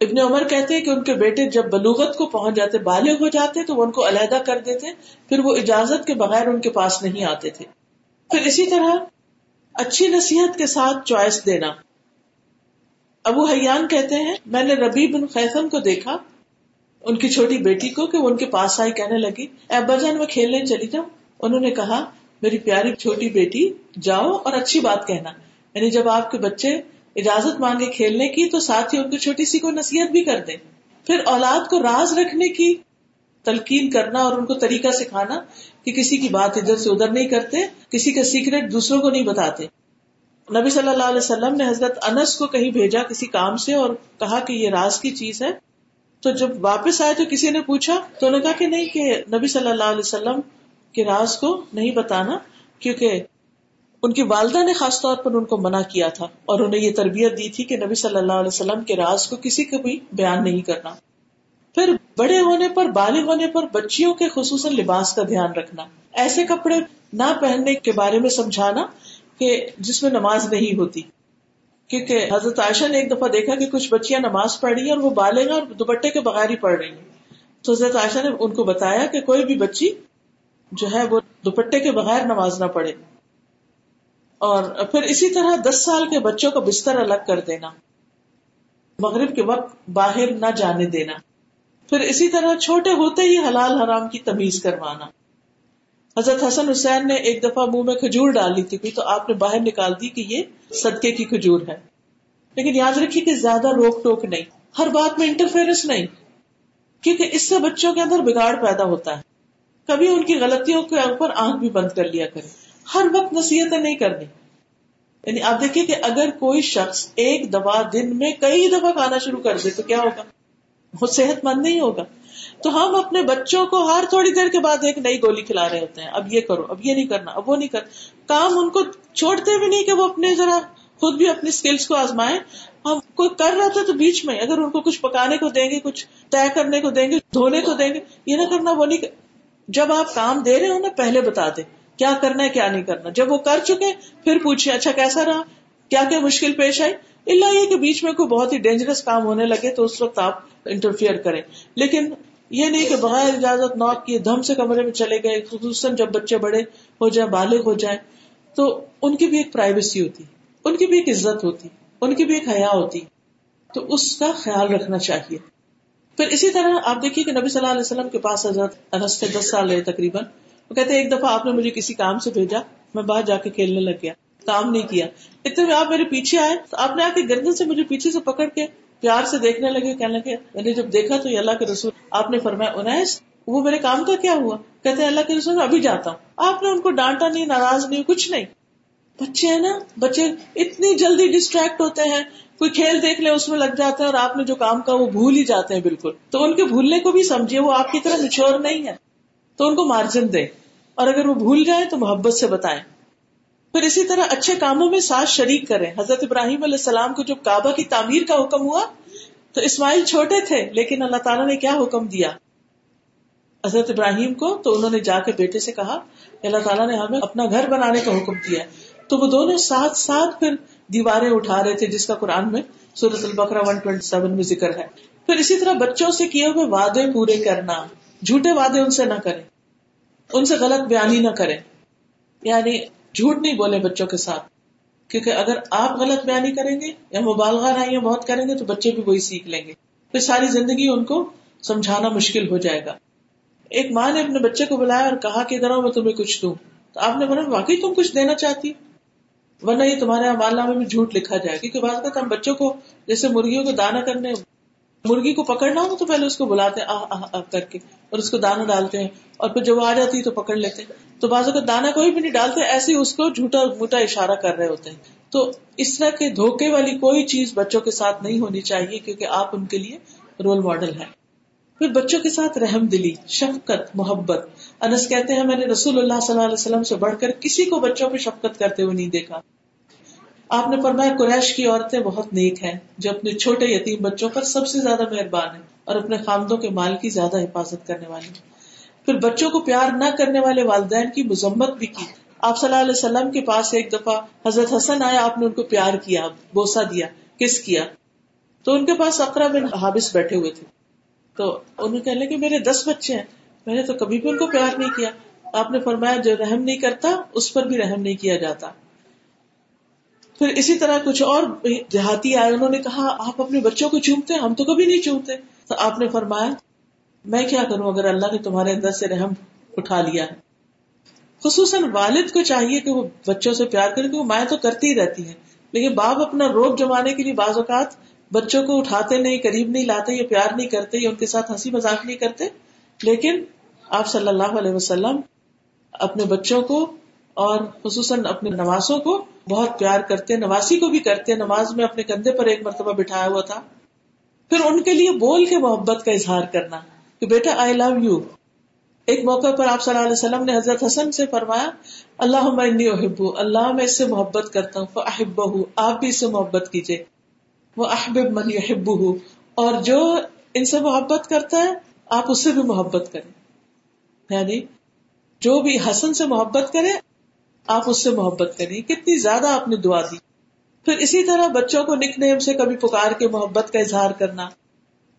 ابن عمر کہتے ہیں کہ ان کے بیٹے جب بلوغت کو پہنچ جاتے، بالغ ہو جاتے، تو وہ ان کو علیحدہ کر دیتے، پھر وہ اجازت کے بغیر ان کے پاس نہیں آتے تھے۔ پھر اسی طرح اچھی نصیحت کے ساتھ چوائس دینا۔ ابو حیان کہتے ہیں، میں نے ربی بن خیسم کو دیکھا، ان کی چھوٹی بیٹی کو، کہ وہ ان کے پاس آئی کہنے لگی ابا جان میں کھیلنے چلی جاؤں۔ انہوں نے کہا، میری پیاری چھوٹی بیٹی، جاؤ اور اچھی بات کہنا۔ یعنی جب آپ کے بچے اجازت مانگے کھیلنے کی، تو ساتھ ہی ان کی چھوٹی سی کو نصیحت بھی کر دیں۔ پھر اولاد کو راز رکھنے کی تلقین کرنا اور ان کو طریقہ سکھانا، کہ کسی کی بات ادھر سے ادھر نہیں کرتے، کسی کا سیکریٹ دوسروں کو نہیں بتاتے۔ نبی صلی اللہ علیہ وسلم نے حضرت انس کو کہیں بھیجا کسی کام سے اور کہا کہ یہ راز کی چیز ہے۔ تو جب واپس آئے تو کسی نے پوچھا تو انہوں نے کہا کہ نہیں کہ نبی صلی اللہ علیہ وسلم کے راز کو نہیں بتانا کیونکہ ان کی والدہ نے خاص طور پر ان کو منع کیا تھا اور انہیں یہ تربیت دی تھی کہ نبی صلی اللہ علیہ وسلم کے راز کو کسی کو بھی بیان نہیں کرنا۔ پھر بڑے ہونے پر، بالغ ہونے پر بچیوں کے خصوصاً لباس کا دھیان رکھنا، ایسے کپڑے نہ پہننے کے بارے میں سمجھانا کہ جس میں نماز نہیں ہوتی۔ کیونکہ حضرت عائشہ نے ایک دفعہ دیکھا کہ کچھ بچیاں نماز پڑھ رہی ہیں اور وہ بالغ اور دوپٹے کے بغیر ہی پڑھ رہی ہیں۔ تو حضرت عائشہ نے ان کو بتایا کہ کوئی بھی بچی جو ہے وہ دوپٹے کے بغیر نماز نہ پڑھے۔ اور پھر اسی طرح دس سال کے بچوں کا بستر الگ کر دینا۔ مغرب کے وقت باہر نہ جانے دینا۔ پھر اسی طرح چھوٹے ہوتے ہی حلال حرام کی تمیز کروانا۔ حضرت حسن حسین نے ایک دفعہ منہ میں کھجور ڈالی تھی تو آپ نے باہر نکال دی کہ یہ صدقے کی کھجور ہے۔ لیکن یاد رکھیے کہ زیادہ روک ٹوک نہیں، ہر بات میں انٹرفیئرنس نہیں، کیونکہ اس سے بچوں کے اندر بگاڑ پیدا ہوتا ہے۔ کبھی ان کی غلطیوں کے اوپر آنکھ بھی بند کر لیا کرے ہر وقت نصیحتیں نہیں کرنی۔ یعنی آپ دیکھیے کہ اگر کوئی شخص ایک دوا دن میں کئی دفعہ کھانا شروع کر دے تو کیا ہوگا؟ وہ صحت مند نہیں ہوگا۔ تو ہم اپنے بچوں کو ہر تھوڑی دیر کے بعد ایک نئی گولی کھلا رہے ہوتے ہیں، اب یہ کرو، اب یہ نہیں کرنا، اب وہ نہیں کرنا کام ان کو چھوڑتے بھی نہیں کہ وہ اپنے ذرا خود بھی اپنی اسکلس کو آزمائے ہم کوئی کر رہا تھا تو بیچ میں، اگر ان کو کچھ پکانے کو دیں گے، کچھ طے کرنے کو دیں گے، دھونے کو دیں گے، یہ نہ کرنا، وہ نہیں جب آپ کام دے رہے ہو نا پہلے بتا دیں کیا کرنا ہے، کیا نہیں کرنا۔ جب وہ کر چکے، پھر پوچھے اچھا کیسا رہا؟ کیا کیا مشکل پیش آئی؟ اللہ یہ کہ بیچ میں کوئی بہت ہی ڈینجرس کام ہونے لگے تو اس وقت آپ انٹرفیئر کریں۔ لیکن یہ نہیں کہ بغیر اجازت نوک کیے دھم سے کمرے میں چلے گئے، خصوصاً جب بچے بڑے ہو جائیں، بالغ ہو جائیں، تو ان کی بھی ایک پرائیویسی ہوتی، ان کی بھی ایک عزت ہوتی، ان کی بھی ایک حیا ہوتی، تو اس کا خیال رکھنا چاہیے۔ پھر اسی طرح آپ دیکھیے کہ نبی صلی اللہ علیہ وسلم کے پاس حضرت انس دس سال رہے تقریباً، وہ کہتے ہیں، ایک دفعہ آپ نے مجھے کسی کام سے بھیجا، میں باہر جا کے کھیلنے لگ گیا، کام نہیں کیا۔ اتنے میں آپ میرے پیچھے آئے، تو آپ نے آ کے گردن سے مجھے پیچھے سے پکڑ کے پیار سے دیکھنے لگے، کہنے لگے میں نے جب دیکھا تو یہ اللہ کے رسول، آپ نے فرمایا، انیس، وہ میرے کام کا کیا ہوا؟ کہتے ہیں، اللہ کے رسول ابھی جاتا ہوں۔ آپ نے ان کو ڈانٹا نہیں، ناراض نہیں، کچھ نہیں۔ بچے ہیں نا، بچے اتنی جلدی ڈسٹریکٹ ہوتے ہیں۔ کوئی کھیل دیکھ لے، اس میں لگ جاتے ہیں اور آپ نے جو کام کا وہ بھول ہی جاتے ہیں، بالکل۔ تو ان کے بھولنے کو بھی سمجھے وہ آپ کی طرح مچور نہیں ہے تو ان کو مارجن دے اور اگر وہ بھول جائے تو محبت سے بتائیں۔ پھر اسی طرح اچھے کاموں میں ساتھ شریک کریں۔ حضرت ابراہیم علیہ السلام کو جب کعبہ کی تعمیر کا حکم ہوا، تو اسماعیل چھوٹے تھے، لیکن اللہ تعالیٰ نے کیا حکم دیا؟ حضرت ابراہیم کو تو انہوں نے جا کے بیٹے سے کہا اللہ تعالیٰ نے ہمیں اپنا گھر بنانے کا حکم دیا۔ تو وہ دونوں ساتھ ساتھ پھر دیواریں اٹھا رہے تھے، جس کا قرآن میں سورت البکرا ون سیون میں ذکر ہے۔ پھر اسی طرح بچوں سے کیے ہوئے وعدے پورے کرنا، جھوٹے وعدے ان سے نہ کریں، ان سے غلط بیانی نہ کریں۔ یعنی جھوٹ نہیں بولے بچوں کے ساتھ۔ کیونکہ اگر آپ غلط بیانی کریں گے یا مبالغہ رائے بہت کریں گے تو بچے بھی وہی سیکھ لیں گے۔ پھر ساری زندگی ان کو سمجھانا مشکل ہو جائے گا۔ ایک ماں نے اپنے بچے کو بلایا اور کہا کہ ذرا میں تمہیں کچھ دوں۔ تو آپ نے بولا، واقعی تم کچھ دینا چاہتی؟ ورنہ یہ تمہارے مال نامے میں جھوٹ لکھا جائے۔ کیونکہ بعض اوقات ہم بچوں کو جیسے مرغیوں کو دانا کرنے مرغی کو پکڑنا ہو تو پہلے اس کو بلاتے آ آ کر کے، اور اس کو دانا ڈالتے ہیں۔ اور پھر جب آ جاتی ہے تو پکڑ لیتے تو بعض اوقات دانا کوئی بھی نہیں ڈالتے، ایسے ہی اس کو جھوٹا موٹا اشارہ کر رہے ہوتے ہیں۔ تو اس طرح کے دھوکے والی کوئی چیز بچوں کے ساتھ نہیں ہونی چاہیے، کیونکہ آپ ان کے لیے رول ماڈل ہیں۔ پھر بچوں کے ساتھ رحم دلی، شفقت، محبت۔ انس کہتے ہیں، میں نے رسول اللہ صلی اللہ علیہ وسلم سے بڑھ کر کسی کو بچوں پہ شفقت کرتے ہوئے نہیں دیکھا۔ آپ نے فرمایا قریش کی عورتیں بہت نیک ہیں، جو اپنے چھوٹے یتیم بچوں پر سب سے زیادہ مہربان ہیں اور اپنے خامدوں کے مال کی زیادہ حفاظت کرنے والی پھر بچوں کو پیار نہ کرنے والے والدین کی مذمت بھی کی۔ آپ صلی اللہ علیہ وسلم کے پاس ایک دفعہ حضرت حسن آیا آپ نے ان کو پیار کیا بوسا دیا، کس کیا۔ تو ان کے پاس اقرا بن حابس بیٹھے ہوئے تھے۔ تو انہوں کہنے کہ میرے دس بچے ہیں، میں نے تو کبھی بھی ان کو پیار نہیں کیا۔ آپ نے فرمایا، جو رحم نہیں کرتا، اس پر بھی رحم نہیں کیا جاتا۔ پھر اسی طرح کچھ اور دیہاتی آئے انہوں نے کہا، آپ اپنے بچوں کو چومتے، ہم تو کبھی نہیں چومتے۔ تو آپ نے فرمایا، میں کیا کروں اگر اللہ نے تمہارے اندر سے رحم اٹھا لیا؟ ہے خصوصاً والد کو چاہیے کہ وہ بچوں سے پیار کرے وہ مائیں تو کرتی ہی رہتی ہیں۔ لیکن باپ اپنا روپ جمانے کے لیے بعض اوقات بچوں کو اٹھاتے نہیں، قریب نہیں لاتے، یا پیار نہیں کرتے، یا ان کے ساتھ ہنسی مذاق نہیں کرتے۔ لیکن آپ صلی اللہ علیہ وسلم اپنے بچوں کو اور خصوصاً اپنے نوازوں کو بہت پیار کرتے نواسی کو بھی کرتے، نماز میں اپنے کندھے پر ایک مرتبہ بٹھایا ہوا تھا۔ پھر ان کے لیے بول کے محبت کا اظہار کرنا کہ بیٹا آئی لو یو ایک موقع پر آپ صلی اللہ علیہ وسلم نے حضرت حسن سے فرمایا اللہ احبو، اللہ میں اس سے محبت کرتا ہوں احب آپ بھی اس سے محبت کیجیے وہ احبب من احب اور جو ان سے محبت کرتا ہے، آپ اس سے بھی محبت کریں۔ یعنی جو بھی حسن سے محبت کرے آپ اس سے محبت کریں۔ کتنی زیادہ آپ نے دعا دی۔ پھر اسی طرح بچوں کو نک نیم سے کبھی پکار کے محبت کا اظہار کرنا،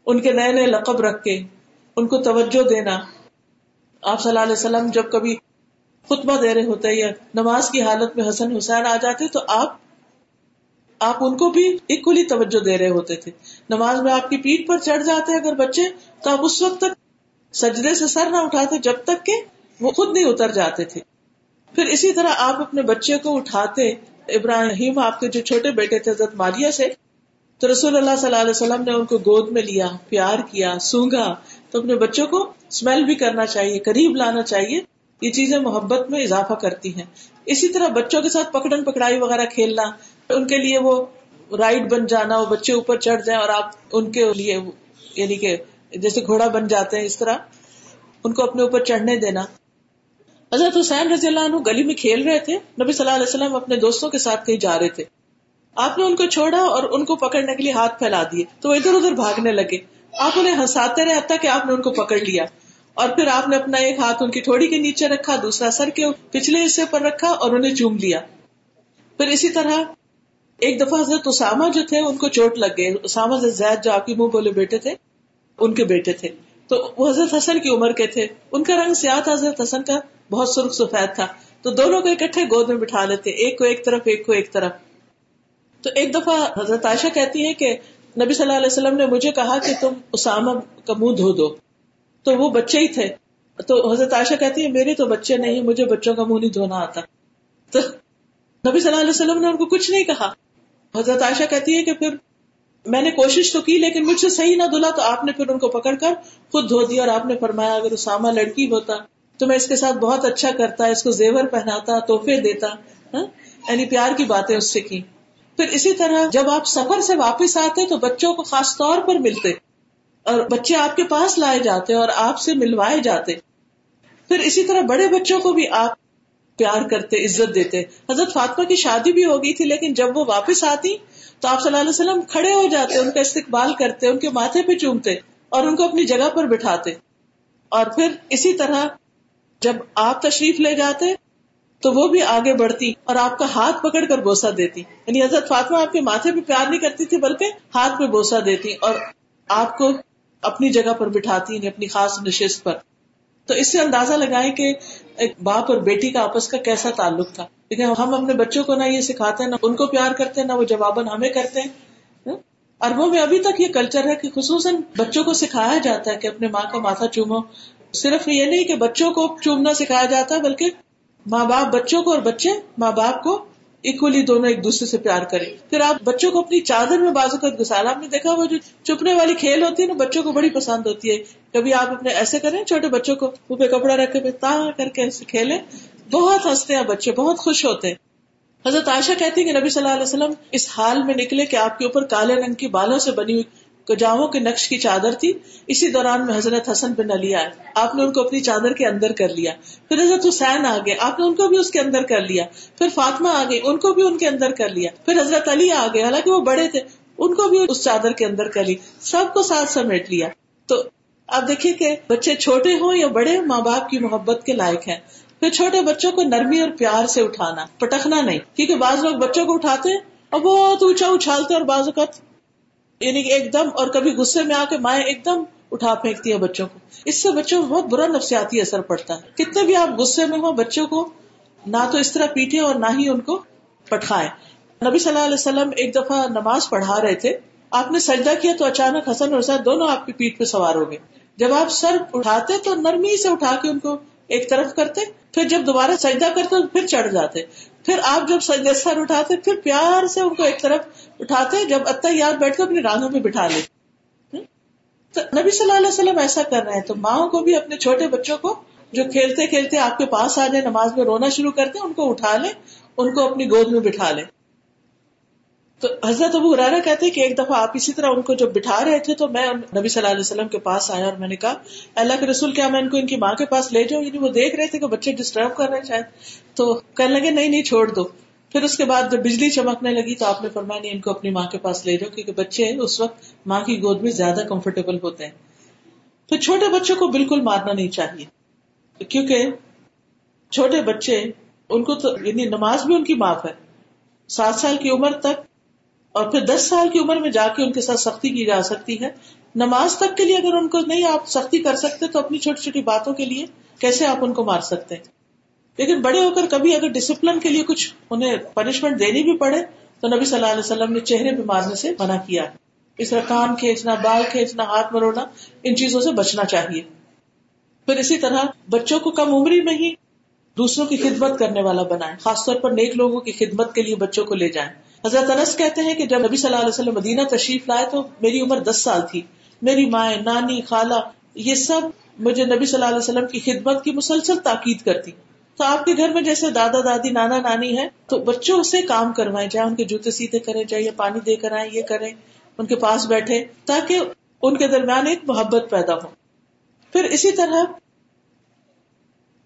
ان کے نئے نئے لقب رکھ کے، ان کو توجہ دینا۔ آپ صلی اللہ علیہ وسلم جب کبھی خطبہ دے رہے ہوتے یا نماز کی حالت میں حسن حسین آ جاتے تو آپ آپ ان کو بھی اکولی توجہ دے رہے ہوتے تھے۔ نماز میں آپ کی پیٹ پر چڑھ جاتے اگر بچے، تو آپ اس وقت تک سجدے سے سر نہ اٹھاتے جب تک کہ وہ خود نہیں اتر جاتے تھے۔ پھر اسی طرح آپ اپنے بچے کو اٹھاتے، ابراہیم، آپ کے جو چھوٹے بیٹے تھے، حضرت ماریا سے، تو رسول اللہ صلی اللہ علیہ وسلم نے ان کو گود میں لیا، پیار کیا، سونگا۔ تو اپنے بچوں کو اسمیل بھی کرنا چاہیے، قریب لانا چاہیے۔ یہ چیزیں محبت میں اضافہ کرتی ہیں۔ اسی طرح بچوں کے ساتھ پکڑن، پکڑائی وغیرہ کھیلنا، ان کے لیے وہ رائڈ بن جانا، وہ بچے اوپر چڑھ جائیں اور آپ ان کے لیے یعنی کہ جیسے گھوڑا بن جاتے ہیں، اس طرح ان کو اپنے اوپر چڑھنے دینا۔ حضرت حسین رضی اللہ عنہ گلی میں کھیل رہے تھے، نبی صلی اللہ علیہ وسلم اپنے دوستوں کے ساتھ کہیں جا رہے تھے۔ آپ نے ان کو چھوڑا اور ان کو پکڑنے کے لیے ہاتھ پھیلا دیے۔ تو وہ ادھر ادھر بھاگنے لگے۔ آپ انہیں ہنساتے رہے حتیٰ کہ آپ نے ان کو پکڑ لیا۔ اور پھر آپ نے اپنا ایک ہاتھ ان کی تھوڑی کے نیچے رکھا، دوسرا سر کے پچھلے حصے پر رکھا اور انہیں چوم لیا۔ پھر اسی طرح ایک دفعہ حضرت اسامہ جو تھے، ان کو چوٹ لگ گئے اسامہ سے زید جو آپ کی منہ بولے بیٹے تھے، ان کے بیٹے تھے۔ تو وہ حضرت حسن کی عمر کے تھے۔ ان کا رنگ سیاہ تھا، حضرت حسن کا بہت سرخ سفید تھا۔ تو دونوں کو اکٹھے گود میں بٹھا لیتے، ایک کو ایک طرف، ایک کو ایک طرف۔ تو ایک دفعہ حضرت عائشہ کہتی ہے کہ نبی صلی اللہ علیہ وسلم نے مجھے کہا کہ تم اسامہ کا منہ دھو دو۔ تو وہ بچے ہی تھے۔ تو حضرت عائشہ کہتی ہے میرے تو بچے نہیں، مجھے بچوں کا منہ نہیں دھونا آتا۔ تو نبی صلی اللہ علیہ وسلم نے ان کو کچھ نہیں کہا۔ حضرت عائشہ کہتی ہے کہ پھر میں نے کوشش تو کی لیکن مجھ سے صحیح نہ دھلا تو آپ نے پھر ان کو پکڑ کر خود دھو دیا اور آپ نے فرمایا اگر اسامہ لڑکی ہوتا تو میں اس کے ساتھ بہت اچھا کرتا، اس کو زیور پہناتا، تحفے دیتا ہاں؟ یعنی پیار کی باتیں اس سے کی۔ پھر اسی طرح جب آپ سفر سے واپس آتے تو بچوں کو خاص طور پر ملتے اور بچے آپ کے پاس لائے جاتے اور آپ سے ملوائے جاتے۔ پھر اسی طرح بڑے بچوں کو بھی آپ پیار کرتے، عزت دیتے۔ حضرت فاطمہ کی شادی بھی ہو گئی تھی لیکن جب وہ واپس آتی تو آپ صلی اللہ علیہ وسلم کھڑے ہو جاتے، ان کا استقبال کرتے، ان کے ماتھے پہ چومتے اور ان کو اپنی جگہ پر بٹھاتے۔ اور پھر اسی طرح جب آپ تشریف لے جاتے، تو وہ بھی آگے بڑھتی اور آپ کا ہاتھ پکڑ کر بوسا دیتی۔ یعنی حضرت فاطمہ آپ کے ماتھے پہ پیار نہیں کرتی تھی، بلکہ ہاتھ پہ بوسا دیتی اور آپ کو اپنی جگہ پر بٹھاتی یعنی اپنی خاص نشست پر۔ تو اس سے اندازہ لگائے کہ ایک باپ اور بیٹی کا آپس کا کیسا تعلق تھا؟ لیکن ہم اپنے بچوں کو نہ یہ سکھاتے ہیں نہ ان کو پیار کرتے ہیں نہ وہ جواباً ہمیں کرتے۔ ہیں اربوں میں ابھی تک یہ کلچر ہے کہ خصوصاً بچوں کو سکھایا جاتا ہے کہ اپنے ماں کا ماتھا چومو۔ صرف یہ نہیں کہ بچوں کو چومنا سکھایا جاتا ہے بلکہ ماں باپ بچوں کو اور بچے ماں باپ کو اکولی دونوں ایک دوسرے سے پیار کریں۔ پھر آپ بچوں کو اپنی چادر میں بازو کا گسالا، آپ نے دیکھا وہ جو چپنے والی کھیل ہوتی ہے نا، بچوں کو بڑی پسند ہوتی ہے۔ کبھی آپ اپنے ایسے کریں، چھوٹے بچوں کو پہ کپڑا رکھ کے تا کر کے ایسے کھیلیں۔ بہت ہنستے ہیں بچے، بہت خوش ہوتے ہیں۔ حضرت عائشہ کہتی کہ نبی صلی اللہ علیہ وسلم اس حال میں نکلے کہ آپ کے اوپر کالے رنگ کی بالوں سے بنی ہوئی کجاؤں کے نقش کی چادر تھی۔ اسی دوران میں حضرت حسن بن علی آئے۔ آپ نے ان کو اپنی چادر کے اندر کر لیا۔ پھر حضرت حسین آ گئے۔ آپ نے ان کو بھی اس کے اندر کر لیا۔ پھر فاطمہ آ گئی ان کو بھی ان کے اندر کر لیا۔ پھر حضرت علی آ گئے۔ حالانکہ وہ بڑے تھے۔ ان کو بھی اس چادر کے اندر کر لی۔ سب کو ساتھ سمیٹ لیا۔ تو آپ دیکھیے کہ بچے چھوٹے ہوں یا بڑے، ماں باپ کی محبت کے لائق ہیں۔ پھر چھوٹے بچوں کو نرمی اور پیار سے اٹھانا، پٹکنا نہیں۔ کیونکہ بعض لوگ بچوں کو اٹھاتے اور بہت اونچا اچھالتے اور بعض اوقات یعنی کہ ایک دم اور کبھی غصے میں آ کے مائیں ایک دم اٹھا پھینکتی ہے بچوں کو۔ اس سے بچوں کو بہت برا نفسیاتی اثر پڑتا ہے۔ کتنے بھی آپ غصے میں ہو بچوں کو نہ تو اس طرح پیٹے اور نہ ہی ان کو پٹھائے نبی صلی اللہ علیہ وسلم ایک دفعہ نماز پڑھا رہے تھے۔ آپ نے سجدہ کیا تو اچانک حسن اور حسین دونوں آپ کی پیٹ پہ سوار ہو گئے۔ جب آپ سر اٹھاتے تو نرمی سے اٹھا کے ان کو ایک طرف کرتے، پھر جب دوبارہ سجدہ کرتے تو پھر چڑھ جاتے۔ پھر آپ جب سجدہ سر اٹھاتے پھر پیار سے ان کو ایک طرف اٹھاتے جب اتہ یاد بیٹھ کر اپنی رانگوں میں بٹھا لے تو نبی صلی اللہ علیہ وسلم ایسا کر رہے ہیں۔ تو ماؤں کو بھی اپنے چھوٹے بچوں کو جو کھیلتے کھیلتے آپ کے پاس آ جائیں، نماز میں رونا شروع کرتے ان کو اٹھا لیں، ان کو اپنی گود میں بٹھا لیں۔ تو حضرت ابو ہرارا کہتے کہ ایک دفعہ آپ اسی طرح ان کو جب بٹھا رہے تھے تو میں نبی صلی اللہ علیہ وسلم کے پاس آیا اور میں نے کہا اللہ کے رسول، کیا میں ان کو ان کی ماں کے پاس لے جاؤں؟ یعنی وہ دیکھ رہے تھے کہ بچے ڈسٹرب کر رہے ہیں شاید۔ تو کہنے لگے، نہیں نہیں، چھوڑ دو۔ پھر اس کے بعد جب بجلی چمکنے لگی تو آپ نے فرمایا، نہیں، ان کو اپنی ماں کے پاس لے جاؤ کیونکہ بچے اس وقت ماں کی گود میں زیادہ کمفرٹیبل ہوتے ہیں۔ پھر چھوٹے بچوں کو بالکل مارنا نہیں چاہیے۔ کیونکہ چھوٹے بچے، ان کو تو یعنی نماز بھی ان کی معاف ہے۔ سات سال کی عمر تک اور پھر دس سال کی عمر میں جا کے ان کے ساتھ سختی کی جا سکتی ہے۔ نماز تک کے لیے اگر ان کو نہیں آپ سختی کر سکتے تو اپنی چھوٹی چھوٹی باتوں کے لیے کیسے آپ ان کو مار سکتے ہیں؟ لیکن بڑے ہو کر کبھی اگر ڈسپلن کے لیے کچھ انہیں پنشمنٹ دینی بھی پڑے تو نبی صلی اللہ علیہ وسلم نے چہرے پہ مارنے سے منع کیا۔ اس طرح کان کھینچنا، بال کھینچنا، ہاتھ مروڑنا ان چیزوں سے بچنا چاہیے۔ پھر اسی طرح بچوں کو کم عمری میں ہی دوسروں کی خدمت کرنے والا بنائے خاص طور پر نیک لوگوں کی خدمت کے لیے بچوں کو لے جائیں۔ حضرت انس کہتے ہیں کہ جب نبی صلی اللہ علیہ وسلم مدینہ تشریف لائے تو میری عمر دس سال تھی، میری مائیں، نانی، خالہ، یہ سب مجھے نبی صلی اللہ علیہ وسلم کی خدمت کی مسلسل تاکید کرتی۔ تو آپ کے گھر میں جیسے دادا دادی، نانا نانی ہے تو بچوں سے کام کروائے چاہے ان کے جوتے سیدھے کریں، چاہے پانی دے کر آئے یہ کریں، ان کے پاس بیٹھے تاکہ ان کے درمیان ایک محبت پیدا ہو۔ پھر اسی طرح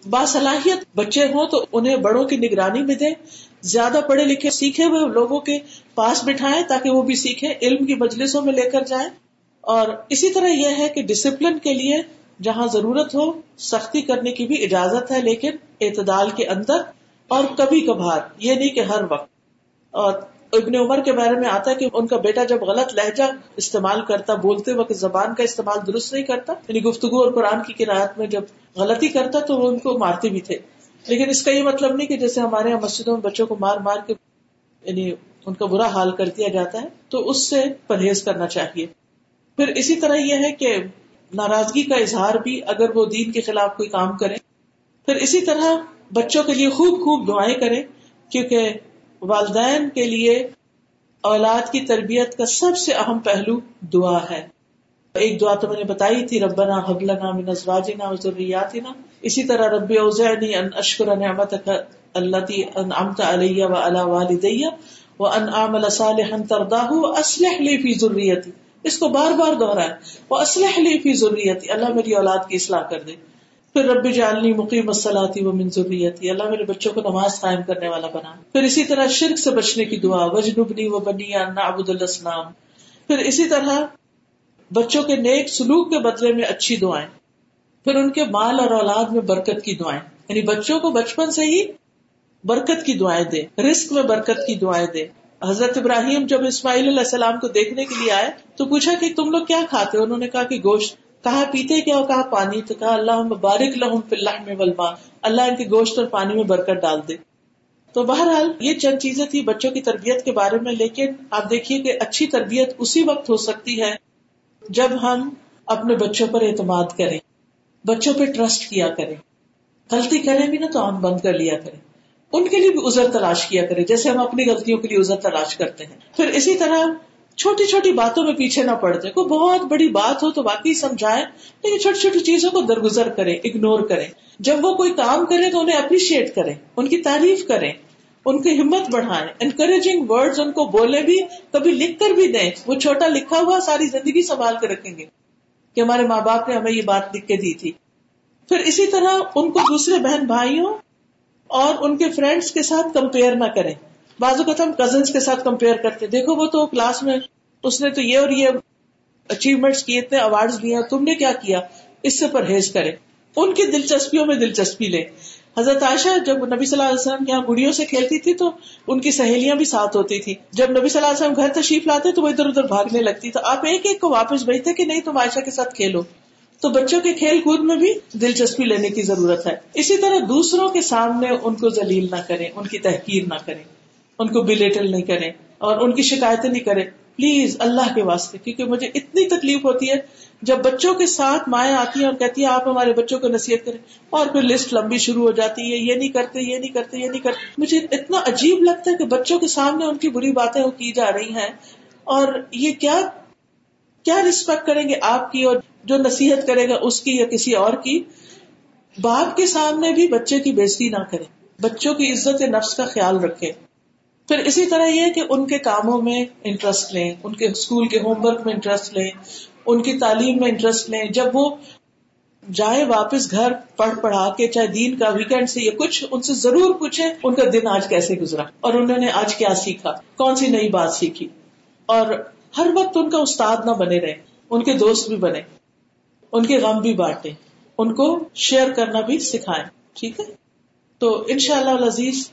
باصلاحیت بچے ہوں تو انہیں بڑوں کی نگرانی میں دیں، زیادہ پڑھے لکھے سیکھے ہوئے لوگوں کے پاس بٹھائے تاکہ وہ بھی سیکھے علم کی مجلسوں میں لے کر جائیں۔ اور اسی طرح یہ ہے کہ ڈسپلن کے لیے جہاں ضرورت ہو، سختی کرنے کی بھی اجازت ہے، لیکن اعتدال کے اندر اور کبھی کبھار، یہ نہیں کہ ہر وقت۔ اور ابن عمر کے بارے میں آتا ہے کہ ان کا بیٹا جب غلط لہجہ استعمال کرتا، بولتے وقت زبان کا استعمال درست نہیں کرتا یعنی گفتگو اور قرآن کی قرآت میں جب غلطی کرتا تو وہ ان کو مارتے بھی تھے۔ لیکن اس کا یہ مطلب نہیں کہ جیسے ہمارے یہاں مسجدوں میں بچوں کو مار مار کے یعنی ان کا برا حال کر دیا جاتا ہے، تو اس سے پرہیز کرنا چاہیے۔ پھر اسی طرح یہ ہے کہ ناراضگی کا اظہار بھی اگر وہ دین کے خلاف کوئی کام کرے، پھر اسی طرح بچوں کے لیے خوب خوب دعائیں کرے کیونکہ والدین کے لیے اولاد کی تربیت کا سب سے اہم پہلو دعا ہے۔ ایک دعا تو میں نے بتائی تھی، ربنا حبلنا من ازواجنا و ذریاتنا اسی طرح رب اوزعنی ان اشکر نعمتک اللتی انعمت علی و علی والدی و ان اعمل صالحا ترضاه و اصلح لی فی ذریتی۔ اس کو بار بار دہرائے وہ اصلح لی فی ذریتی۔ اللہ میری اولاد کی اصلاح کر دے۔ پھر رب جعلنی مقیم الصلاتی و من ذریتی، اللہ میرے بچوں کو نماز قائم کرنے والا بنا۔ پھر اسی طرح شرک سے بچنے کی دعا، وجنبنی و بنی ان نعبد پھر اسی طرح بچوں کے نیک سلوک کے بدلے میں اچھی دعائیں۔ پھر ان کے مال اور اولاد میں برکت کی دعائیں۔ یعنی بچوں کو بچپن سے ہی برکت کی دعائیں دے رسک میں برکت کی دعائیں دے۔ حضرت ابراہیم جب اسماعیل علیہ السلام کو دیکھنے کے لیے آئے تو پوچھا کہ تم لوگ کیا کھاتے انہوں نے کہا کہ گوشت۔ کہا، پیتے کیا کہا، پانی. تو کہا اللہ بارک لہم فی اللہ میں ولما اللہ ان کے گوشت اور پانی میں برکت ڈال دے۔ تو بہرحال یہ چند چیزیں تھی بچوں کی تربیت کے بارے میں، لیکن آپ دیکھیے کہ اچھی تربیت اسی وقت ہو سکتی ہے جب ہم اپنے بچوں پر اعتماد کریں، بچوں پہ ٹرسٹ کیا کریں۔ غلطی کرے بھی نا تو آن بند کر لیا کرے ان کے لیے بھی ازر تلاش کیا کرے جیسے ہم اپنی غلطیوں کے لیے ازر تلاش کرتے ہیں۔ پھر اسی طرح چھوٹی چھوٹی باتوں میں پیچھے نہ پڑ جائے کوئی بہت بڑی بات ہو تو باقی سمجھائے لیکن چھوٹی چھوٹی چیزوں کو درگزر کرے اگنور کرے جب وہ کوئی کام کرے تو انہیں اپریشیٹ کرے ان کی تعریف کرے ان کی ہمت بڑھائیں۔ انکریجنگ ورڈ ان کو بولے بھی، کبھی لکھ کر بھی دیں۔ وہ چھوٹا لکھا ہوا ساری زندگی سنبھال کے رکھیں گے کہ ہمارے ماں باپ نے ہمیں یہ بات لکھ کے دی تھی۔ پھر اسی طرح ان کو دوسرے بہن بھائیوں اور ان کے فرینڈس کے ساتھ کمپیئر نہ کریں۔ بعض اوقات ہم کزنس کے ساتھ کمپیئر کرتے دیکھو وہ تو کلاس میں اس نے تو یہ اور یہ اچیومنٹ کیے اتنے اوارڈ لیے تم نے کیا کیا؟ اس سے پرہیز کرے۔ ان کی دلچسپیوں میں دلچسپی لے۔ حضرت عائشہ جب نبی صلی اللہ علیہ وسلم یہاں گڑیوں سے کھیلتی تھی تو ان کی سہیلیاں بھی ساتھ ہوتی تھی جب نبی صلی اللہ علیہ وسلم گھر تشریف لاتے تو وہ ادھر ادھر بھاگنے لگتی تو آپ ایک ایک کو واپس بھیجتے کہ نہیں، تم عائشہ کے ساتھ کھیلو۔ تو بچوں کے کھیل کود میں بھی دلچسپی لینے کی ضرورت ہے۔ اسی طرح دوسروں کے سامنے ان کو ذلیل نہ کریں، ان کی تحقیر نہ کریں۔ ان کو بلیٹل نہیں کریں اور ان کی شکایتیں نہیں کریں۔ پلیز اللہ کے واسطے، کیونکہ مجھے اتنی تکلیف ہوتی ہے۔ جب بچوں کے ساتھ مائیں آتی ہیں اور کہتی ہیں، آپ ہمارے بچوں کو نصیحت کریں، اور پھر لسٹ لمبی شروع ہو جاتی ہے، یہ نہیں کرتے، یہ نہیں کرتے، یہ نہیں کرتے۔ مجھے اتنا عجیب لگتا ہے کہ بچوں کے سامنے ان کی بری باتیں وہ کی جا رہی ہیں۔ اور یہ کیا کیا رسپیکٹ کریں گے آپ کی اور جو نصیحت کرے گا اس کی یا کسی اور کی؟ باپ کے سامنے بھی بچے کی بےزتی نہ کرے بچوں کی عزت نفس کا خیال رکھے پھر اسی طرح یہ کہ ان کے کاموں میں انٹرسٹ لیں، ان کے اسکول کے ہوم ورک میں انٹرسٹ لیں، ان کی تعلیم میں انٹرسٹ لیں۔ جب وہ جائے واپس گھر پڑھ پڑھا کے، چاہے دین کا ویکینڈ سے یا کچھ، ان سے ضرور پوچھے ان کا دن آج کیسے گزرا اور انہوں نے آج کیا سیکھا، کون سی نئی بات سیکھی۔ اور ہر وقت ان کا استاد نہ بنے رہے، ان کے دوست بھی بنے، ان کے غم بھی بانٹے، ان کو شیئر کرنا بھی سکھائے ٹھیک ہے؟ تو ان شاء اللہ عزیز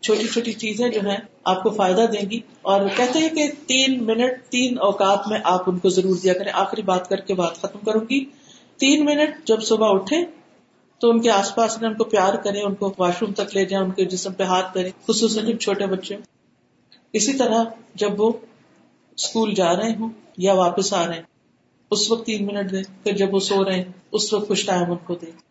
چھوٹی چھوٹی چیزیں جو ہیں آپ کو فائدہ دیں گی اور کہتے ہیں کہ تین منٹ، تین اوقات میں آپ ان کو ضرور دیا کریں۔ آخری بات کر کے بات ختم کروں گی۔ تین منٹ جب صبح اٹھے تو ان کے آس پاس میں ان کو پیار کریں، ان کو واش روم تک لے جائیں، ان کے جسم پہ ہاتھ کریں خصوصاً جب چھوٹے بچے اسی طرح جب وہ اسکول جا رہے ہوں یا واپس آ رہے ہیں اس وقت تین منٹ دیں پھر جب وہ سو رہے ہیں اس وقت کچھ ٹائم ان کو دیں۔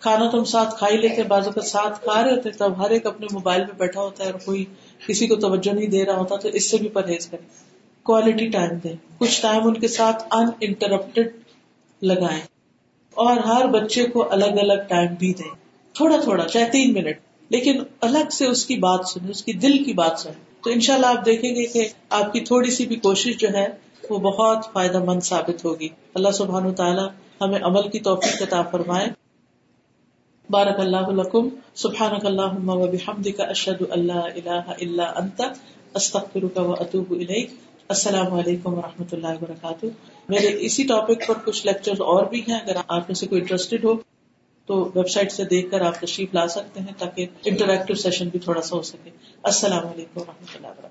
کھانا تو ہم ساتھ کھا ہی لیتے بازو کا ساتھ کھا رہے ہوتے تب ہر ایک اپنے موبائل پہ بیٹھا ہوتا ہے اور کوئی کسی کو توجہ نہیں دے رہا ہوتا، تو اس سے بھی پرہیز کریں۔ کوالٹی ٹائم دیں۔ کچھ ٹائم ان کے ساتھ ان انٹرپٹیڈ لگائیں۔ اور ہر بچے کو الگ الگ ٹائم بھی دیں۔ تھوڑا تھوڑا، چاہے تین منٹ۔ لیکن الگ سے اس کی بات سنیں، اس کی دل کی بات سنیں۔ تو ان شاء اللہ آپ دیکھیں گے کہ آپ کی تھوڑی سی بھی کوشش جو ہے، وہ بہت فائدہ مند ثابت ہوگی۔ اللہ سبحان تعالیٰ ہمیں عمل کی توفیق عطا فرمائے۔ بارک اللہ لکم. سبحانک اللہم و بحمدک، اشہد اللہ الہ الا انت، استغفرک و اتوب الیک. السلام علیکم و رحمۃ اللہ وبرکاتہ. میرے اسی ٹاپک پر کچھ لیکچر اور بھی ہیں. اگر آپ میں سے کوئی انٹرسٹیڈ ہو، تو ویب سائٹ سے دیکھ کر آپ تشریف لا سکتے ہیں تاکہ انٹریکٹو سیشن بھی تھوڑا سا ہو سکے. السلام علیکم و رحمۃ اللہ وبرکاتہ.